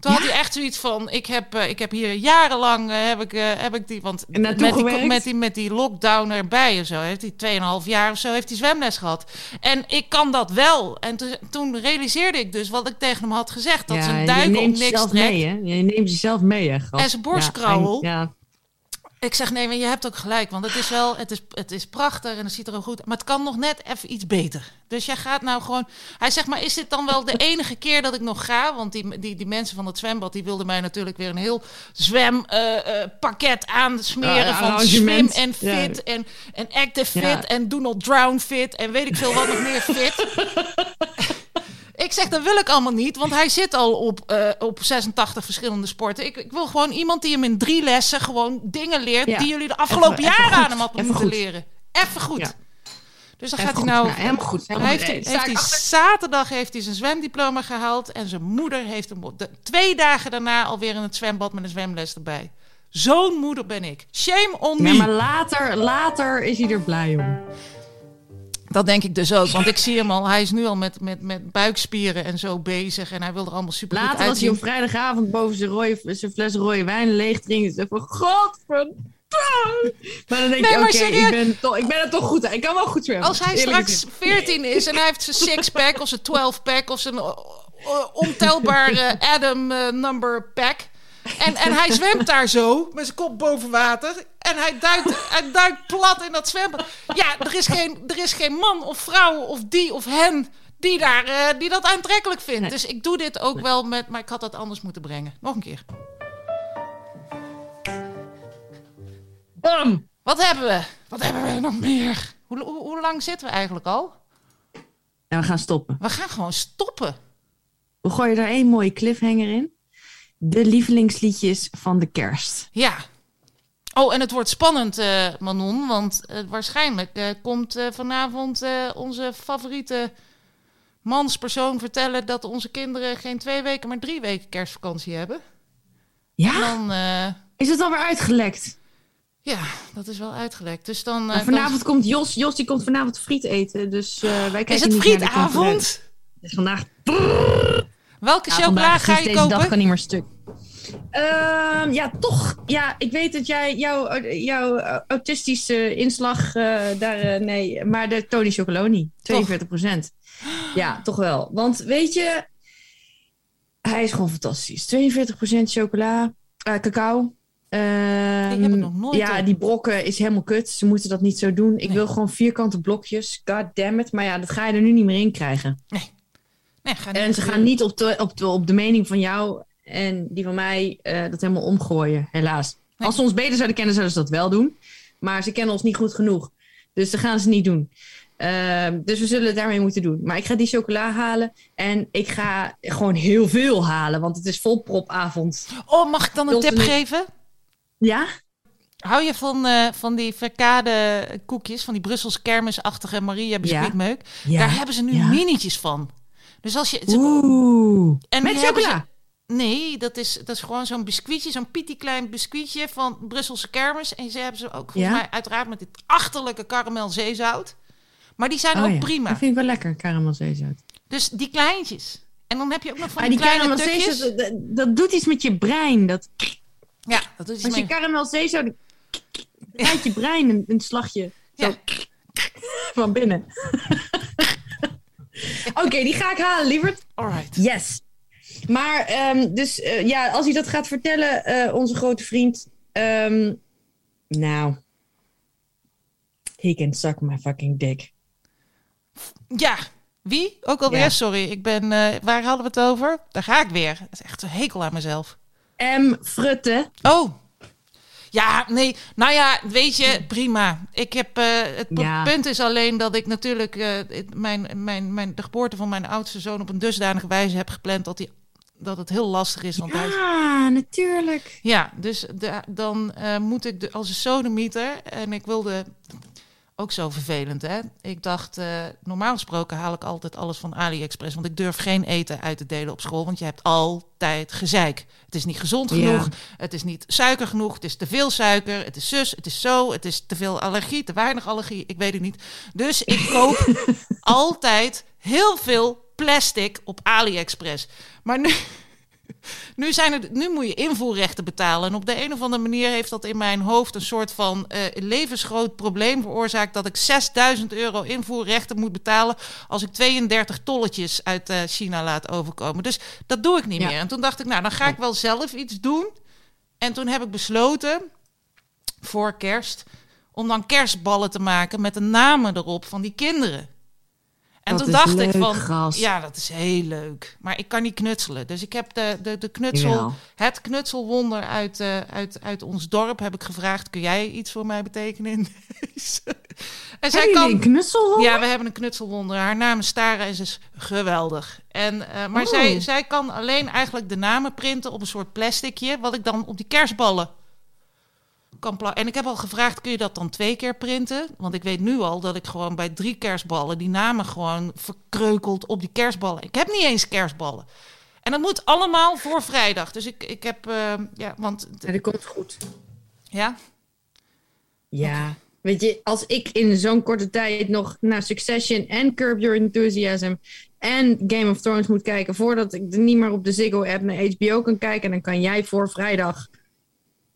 Toen had hij echt zoiets van: ik heb, eh, ik heb hier jarenlang eh, heb ik, heb ik die, want met die, met die met die lockdown erbij en zo heeft hij 2,5 jaar of zo heeft hij zwemles gehad. En ik kan dat wel. En toen- toen realiseerde ik dus wat ik tegen hem had gezegd: dat ja, zijn je duiken op neemt niks jezelf trekt. mee, hè? Je neemt jezelf mee, hè. En zijn borstkrauwel. Ja. Ik zeg nee, maar je hebt ook gelijk, want het is wel, het is, het is prachtig en het ziet er ook goed, maar het kan nog net even iets beter. Dus jij gaat nou gewoon. Hij zegt, maar is dit dan wel de enige keer dat ik nog ga? Want die, die, die mensen van het zwembad die wilden mij natuurlijk weer een heel zwempakket aansmeren Ja, ja, van swim en Ja. fit en, en active fit en do not drown fit en weet ik veel wat nog meer fit. Ik zeg, dat wil ik allemaal niet, want hij zit al op, eh, op 86 verschillende sporten. Ik, ik wil gewoon iemand die hem in drie lessen gewoon dingen leert... Ja. die jullie de afgelopen Even- jaren aan hem hadden moeten goed. leren. Even goed. Ja. Dus dan Even gaat hij nou... Helemaal goed. Helemaal heeft, heeft hij zaterdag heeft hij zijn zwemdiploma gehaald... en zijn moeder heeft hem de, twee dagen daarna alweer in het zwembad met een zwemles erbij. Zo'n moeder ben ik. Shame on me. Ja, maar later, later is hij er blij om. Dat denk ik dus ook. Want ik zie hem al. Hij is nu al met, met, met buikspieren en zo bezig. En hij wil er allemaal super Later als hij uitzien. op vrijdagavond boven zijn, rode, zijn fles rode wijn leeg drinkt, is van godverdomme. Maar dan denk Nee, je, oké, ik, ben toch- ik ben er toch goed aan. Ik kan wel goed zwemmen. Als hij straks gezegd. 14 is en hij heeft zijn six-pack of zijn 12-pack of zijn eh, ontelbare Adam eh, number pack. En, en hij zwemt daar zo met zijn kop boven water. En hij duikt, hij duikt plat in dat zwembad. Ja, er is, geen, er is geen man of vrouw of die of hen die, daar, eh, die dat aantrekkelijk vindt. Nee. Dus ik doe dit ook wel met... Maar ik had dat anders moeten brengen. Nog een keer. Bam! Wat hebben we? Wat hebben we nog meer? Hoe, hoe, hoe lang zitten we eigenlijk al? En we gaan stoppen. We gaan gewoon stoppen. We gooien er één mooie cliffhanger in. De lievelingsliedjes van de kerst. Ja. Oh, en het wordt spannend, eh, Manon. Want eh, waarschijnlijk eh, komt vanavond onze favoriete manspersoon vertellen dat onze kinderen geen twee weken, maar drie weken kerstvakantie hebben. En Ja? dan, Is het alweer uitgelekt? ja, dat is wel uitgelekt. Dus dan. vanavond komt Jos. Jos die komt vanavond friet eten. Dus wij kijken is het niet naar de frietavond? Het is vandaag... Welke Ja, chocola ga je deze dag kopen? kan niet meer stuk. Ehm, ja, toch. Ja, ik weet dat jij jouw, jouw autistische inslag eh, daar. eh, nee, maar de Tony Chocoloni, 42% Ja, toch wel. Want weet je, hij is gewoon fantastisch. 42% chocola, eh, cacao. Ehm, Die heb ik nog nooit Ja, op. die brokken is helemaal kut. Ze moeten dat niet zo doen. Ik Nee. wil gewoon vierkante blokjes. God damn it. Maar ja, dat ga je er nu niet meer in krijgen. Nee, En ze gaan niet op de, op de, op de mening van jou en die van mij eh, dat helemaal omgooien, helaas. Nee. Als ze ons beter zouden kennen, zouden ze dat wel doen. Maar ze kennen ons niet goed genoeg. Dus dat gaan ze niet doen. Ehm, dus we zullen het daarmee moeten doen. Maar ik ga die chocola halen. En ik ga gewoon heel veel halen. Want het is volpropavond. Oh, mag ik dan een tip geven? Ja? Hou je van, eh, van die verkade koekjes, van die Brussels kermisachtige Maria biscuitmeuk? Ja. Daar hebben ze nu Ja. minietjes van. Dus als je... Oeh. en Met chocola? ze- nee, dat is, dat is gewoon zo'n biscuitje, zo'n pietieklein biscuitje van Brusselse kermis. En ze hebben ze ook volgens Ja? mij uiteraard met dit achterlijke karamelzeezout. Maar die zijn Oh ook ja, prima. Dat vind ik wel lekker, karamelzeezout. Dus die kleintjes. En dan heb je ook nog van die, die kleine tukjes. dat, dat- dat doet iets met je brein. Dat, Ja, dat doet iets als je karamelzeezout... draait je brein een, een slagje. Zo. Ja. Van binnen. Oké, die ga ik halen, lieverd. Alright. Yes. Maar, ehm, dus eh, ja, als hij dat gaat vertellen, eh, onze grote vriend. ehm, nou. He can suck my fucking dick. Ja, wie? Ook alweer, Ja. sorry. Ik ben, eh, waar hadden we het over? Daar ga ik weer. Dat is echt een hekel aan mezelf. M. Frutte. Oh. Ja, nee. Nou ja, weet je, prima. Ik heb, eh, het Ja. punt is alleen dat ik natuurlijk eh, mijn, mijn, mijn, de geboorte van mijn oudste zoon op een dusdanige wijze heb gepland dat, die, dat het heel lastig is. Want hij natuurlijk. ja, dus de, dan eh, moet ik de, als een sodemieter. En ik wilde. Ook zo vervelend, hè? Ik dacht, eh, normaal gesproken haal ik altijd alles van AliExpress. Want ik durf geen eten uit te delen op school. Want je hebt altijd gezeik. Het is niet gezond Ja. genoeg. Het is niet suiker genoeg. Het is te veel suiker. Het is zus. Het is zo. Het is te veel allergie. Te weinig allergie. Ik weet het niet. Dus ik koop altijd heel veel plastic op AliExpress. Maar nu. Nu, zijn er, nu moet je invoerrechten betalen. En op de een of andere manier heeft dat in mijn hoofd een soort van eh, levensgroot probleem veroorzaakt. Dat ik 6000 euro invoerrechten moet betalen. als ik 32 tolletjes uit eh, China laat overkomen. Dus dat doe ik niet Ja. meer. En toen dacht ik, nou, dan ga ik wel zelf iets doen. En toen heb ik besloten voor kerst. om dan kerstballen te maken met de namen erop van die kinderen. En Dat toen dacht ik van, gast. ja, dat is heel leuk. Maar ik kan niet knutselen. Dus ik heb de, de, de knutsel, Jawel. het knutselwonder uit, eh, uit, uit ons dorp heb ik gevraagd. Kun jij iets voor mij betekenen in deze? En zij jullie een kan. knussel? Ja, we hebben een knutselwonder. Haar naam is Tara en ze is geweldig. En, eh, maar Oh. zij, zij kan alleen eigenlijk de namen printen op een soort plasticje, wat ik dan op die kerstballen kan plakken. En ik heb al gevraagd, kun je dat dan twee keer printen? Want ik weet nu al dat ik gewoon bij drie kerstballen die namen gewoon verkreukeld op die kerstballen. Ik heb niet eens kerstballen. En dat moet allemaal voor vrijdag. Dus ik, ik heb, eh, ja, want, Ja, dat komt goed. ja, Ja. Weet je, als ik in zo'n korte tijd nog naar Succession en Curb Your Enthusiasm en Game of Thrones moet kijken voordat ik er niet meer op de Ziggo-app naar HBO kan kijken, dan kan jij voor vrijdag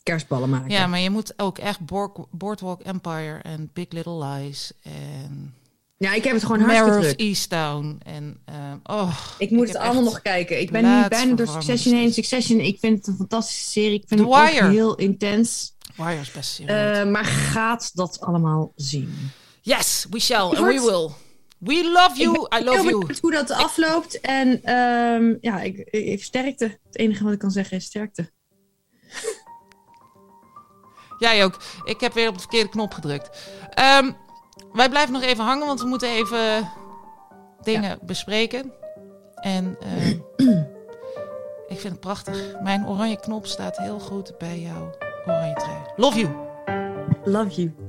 kerstballen maken. ja, maar je moet ook echt Board- Boardwalk Empire en Big Little Lies en Ja, ik heb het gewoon Mare hartstikke of druk. Easttown en, eh, oh, Ik moet ik het allemaal nog kijken. Ik ben nu bijna door Succession heen. Succession, ik vind het een fantastische serie. Ik vind The ook Wire. heel intens. Wire is best serieus. Eh, maar gaat dat allemaal zien? yes, we shall and we will. We love you, ik ben I love heel you. hoe dat afloopt. En ehm, ja, ik, ik- sterkte. Het enige wat ik kan zeggen is sterkte. Jij ook. Ik heb weer op de verkeerde knop gedrukt. Ehm, wij blijven nog even hangen, want we moeten even dingen bespreken. En eh, ik vind het prachtig. Mijn oranje knop staat heel goed bij jouw oranje trui. Love you. Love you.